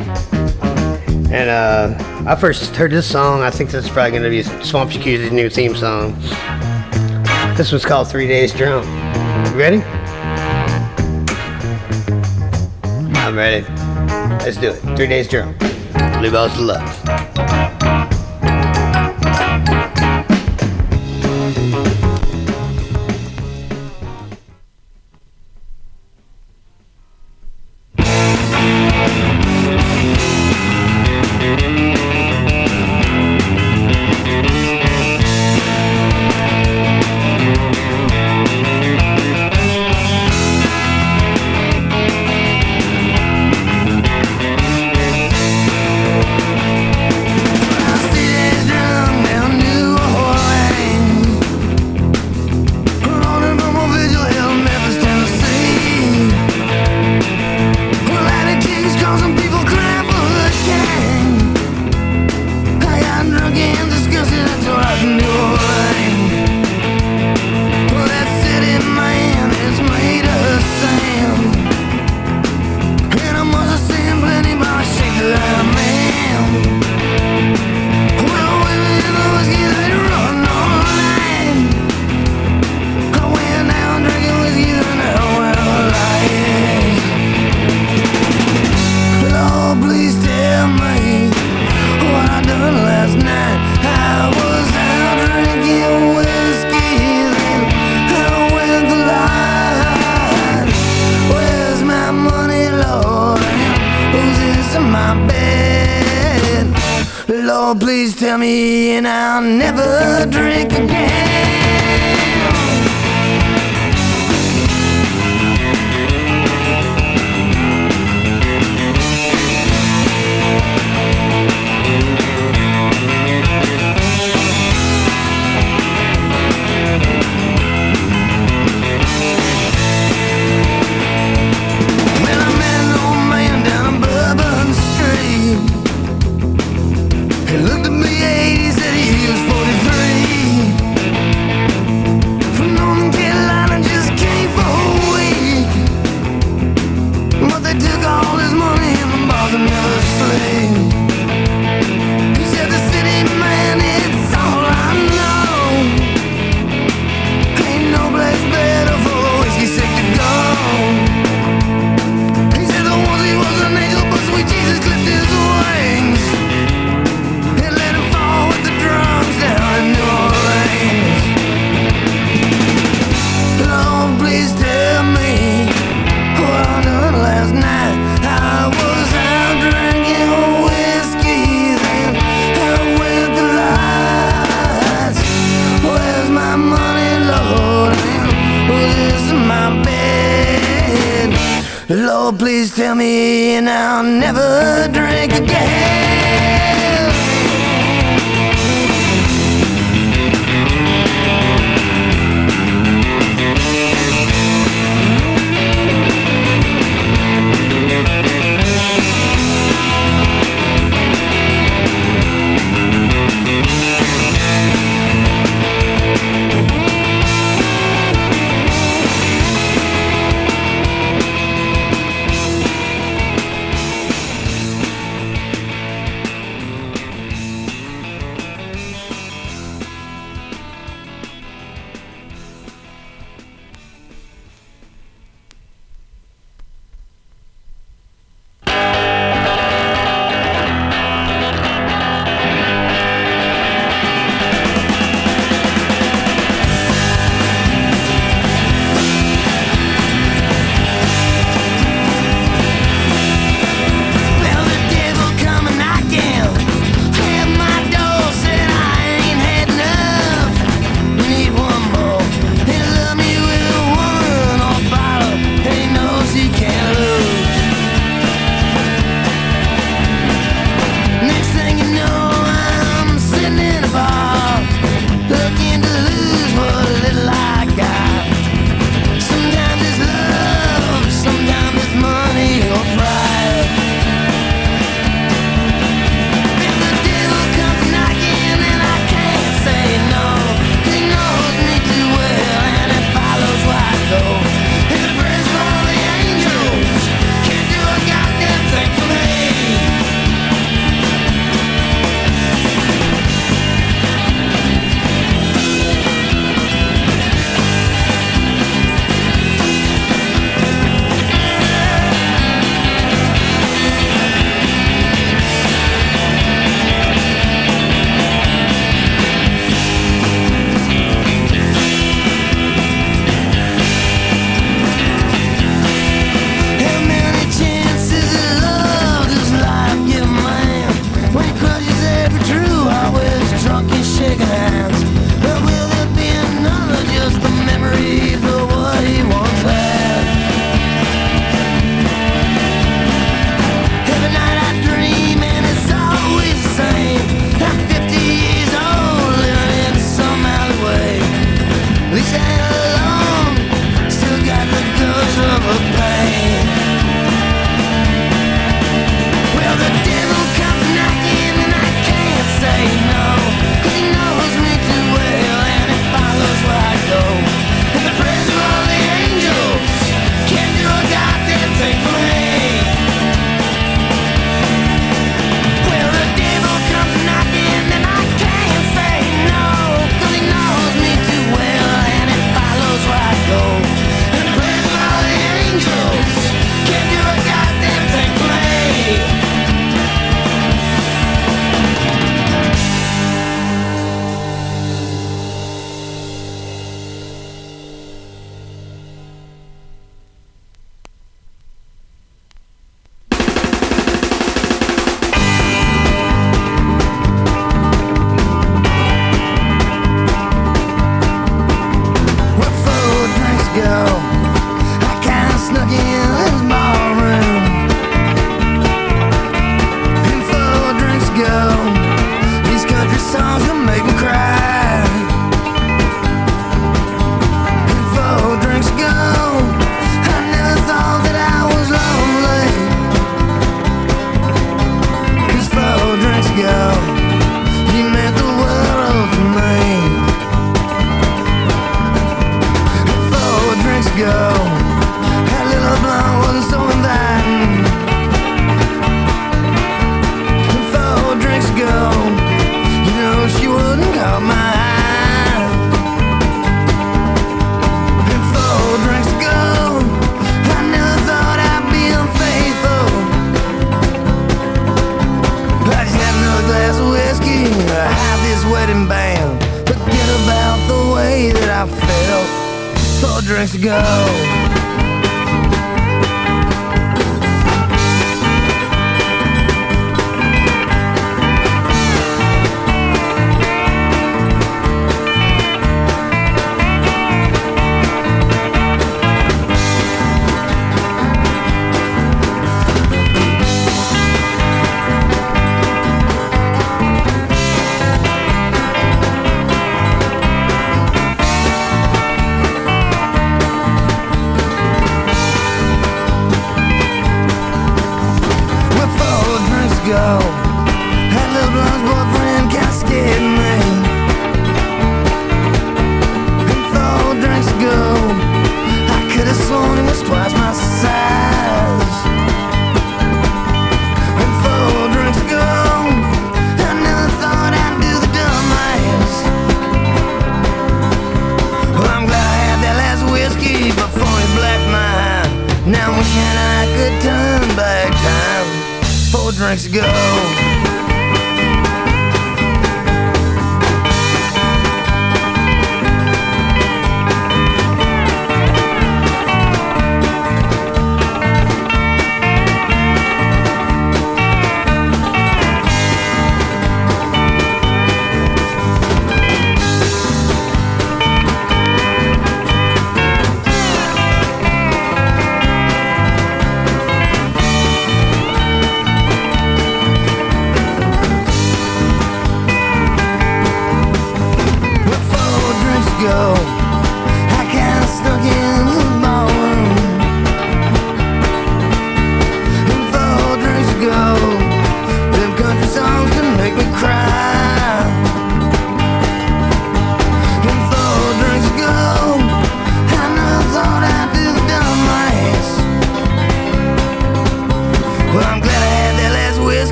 Speaker 1: And uh, I first heard this song. I think this is probably going to be Swamp Jacuzzi's new theme song. This one's called Three Days Drunk. You ready? I'm ready. Let's do it. Three Days Drunk. Blue Balls Deluxe.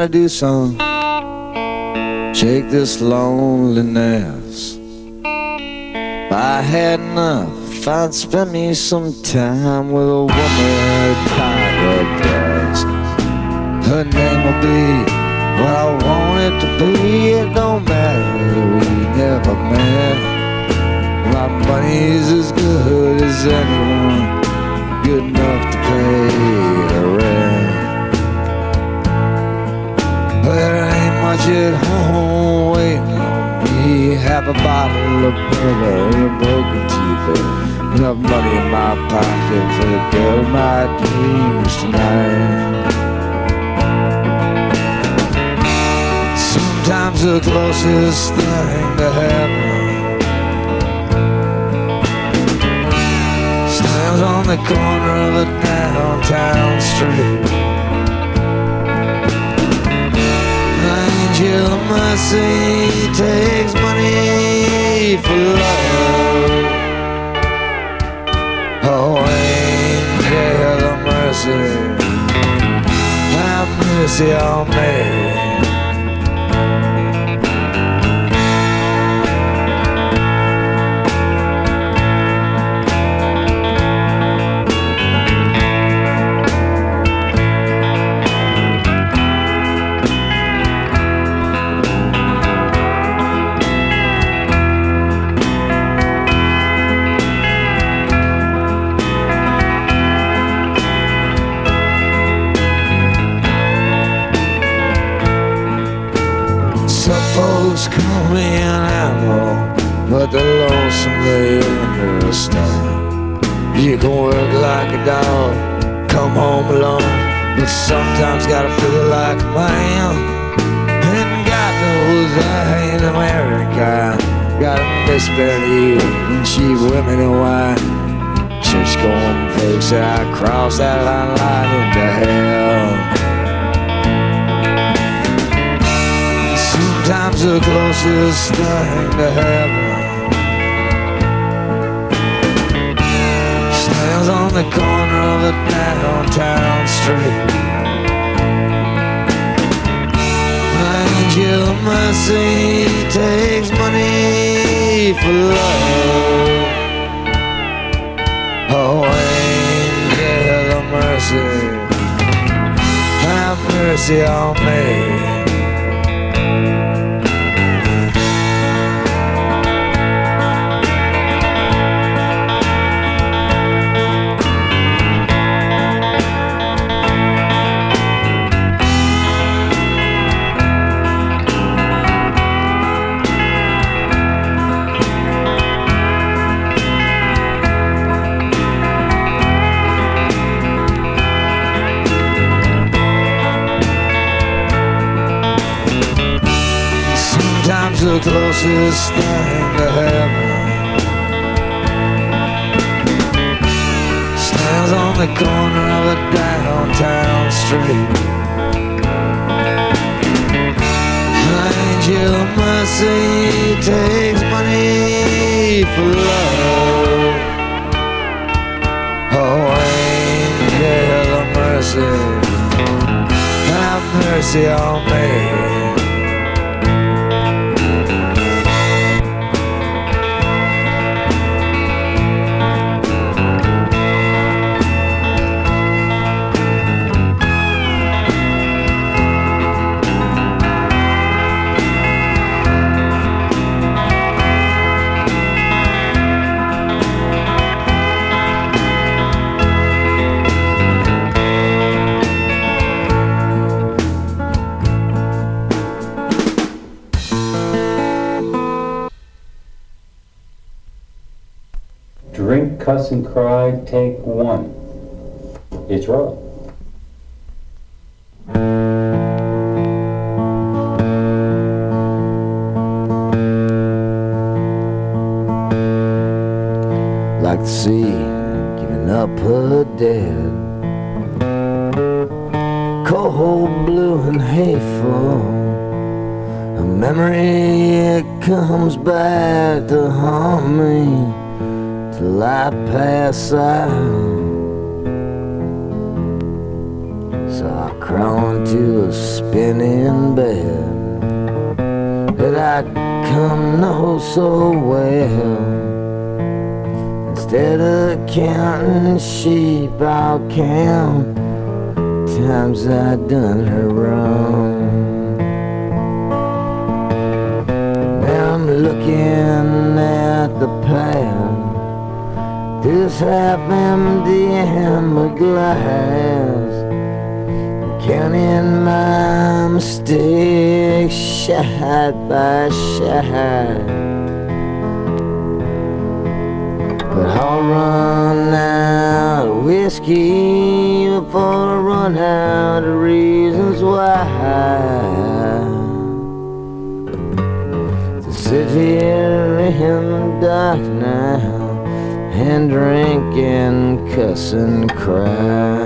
Speaker 1: Gotta do some. Shake this loneliness. I had enough, I'd spend me some time with a woman paradise. Her name will be what I want it to be. It don't matter we never met. My money's as good as anyone, good enough to pay Much at home waiting on me. A bottle of bourbon and a broken teeth. Enough money in my pocket for the girl of my dreams tonight. Sometimes the closest thing to heaven stands on the corner of a downtown street. Angel of mercy takes money for love. Oh, angel of mercy, have mercy on me. You can work like a dog, come home alone, but sometimes gotta feel like a man. And God knows I ain't America. Gotta miss Betty and cheap women and wine. Church going folks I cross that line, line into hell. Sometimes the closest thing to heaven on the corner of a downtown street. Angel angel of mercy takes money for love. Oh, angel of mercy, have mercy on me. The I'll count times I done her wrong. Now I'm looking at the past, this half empty amber glass, counting my mistakes, shot by shot. But I'll run of whiskey before I run out of reasons why to sit here in the dark now and drink and cuss and cry.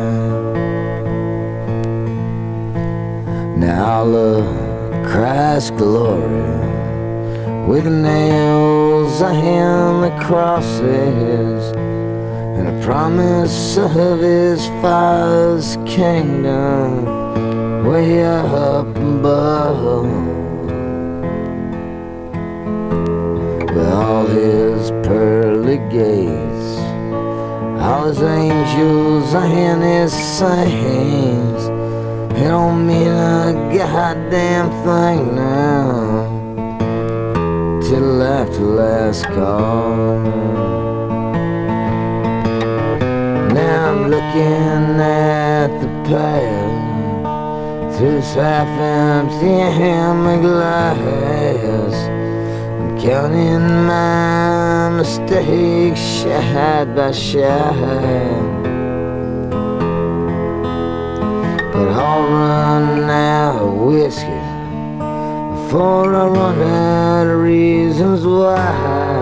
Speaker 1: Now look, Christ's glory with nails and the crosses promise of his father's kingdom way up above with all his pearly gates all his angels and his saints it don't mean a goddamn thing now till after last call. Looking at the past through this half empty hammer glass. I'm counting my mistakes shot by shot. But I'll run out of whiskey before I run out of reasons why.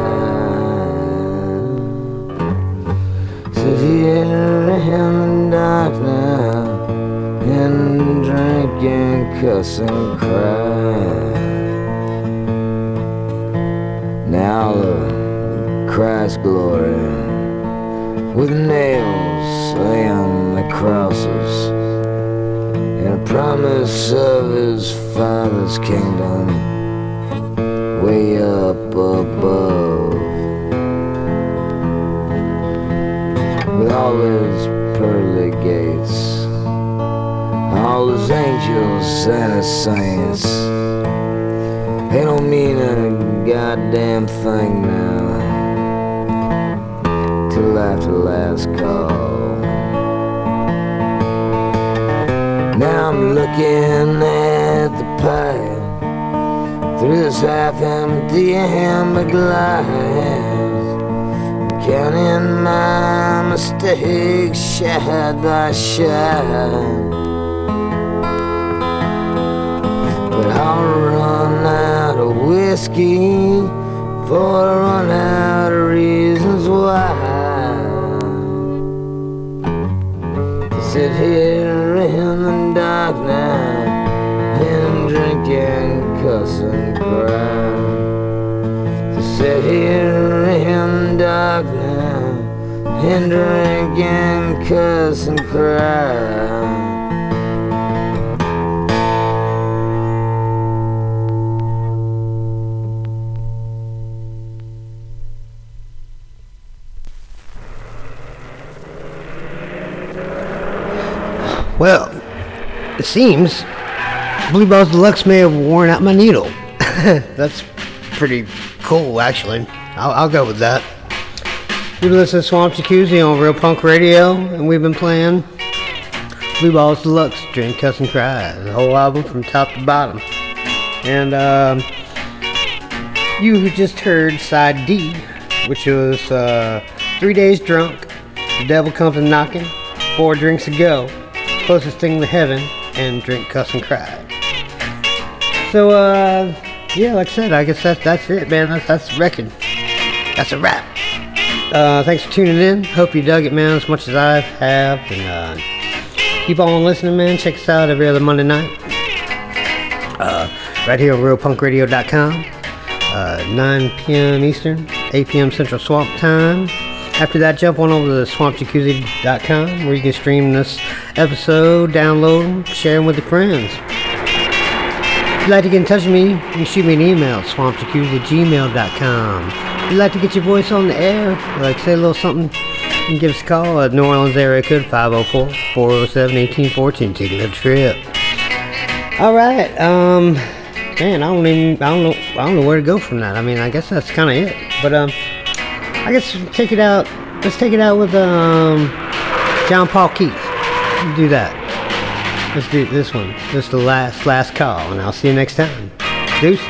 Speaker 1: Sit here in the dark now and drink and cuss and cry. Now look, Christ's glory with nails and the crosses and a promise of his father's kingdom way up above. All those angels and his saints, they don't mean a goddamn thing now till after last call. Now I'm looking at the pie through this half-empty amber glass, counting my mistakes shade by shade. Whiskey before I run out of reasons why. To sit here in the dark now and drink and cuss and cry. To sit here in the dark now and drink and cuss and cry.
Speaker 5: Well, it seems Blue Balls Deluxe may have worn out my needle. That's pretty cool, actually. I'll, I'll go with that. You've been listening to Swamp Jacuzzi on Real Punk Radio, and we've been playing Blue Balls Deluxe, Drink, Cuss, and Cry, the whole album from top to bottom. And um, you just heard side D, which was uh, Three Days Drunk, The Devil Comes a Knocking, Four Drinks to Go, Closest Thing to Heaven, and Drink, Cuss, and Cry. So, uh, yeah, like I said, I guess that's, that's it, man. That's, that's record. That's a wrap. Uh, thanks for tuning in. Hope you dug it, man, as much as I have. And uh, keep on listening, man. Check us out every other Monday night. Uh, right here on realpunkradio.com. Uh, 9 p.m. Eastern, 8 p.m. Central Swamp Time. After that, jump on over to swampjacuzzi.com where you can stream this episode, download share them with your friends. If you'd like to get in touch with me, you can shoot me an email, swampjacuzzi@gmail.com. If you'd like to get your voice on the air, like say a little something, you can give us a call at New Orleans area code 504-407-1814. Take a trip. All right, um, man, I don't even, I don't know, I don't know where to go from that. I mean, I guess that's kind of it. But um, I guess take it out. Let's take it out with um, John Paul Keith. Do that. Let's do this one. This is the last last call, and I'll see you next time. Deuce.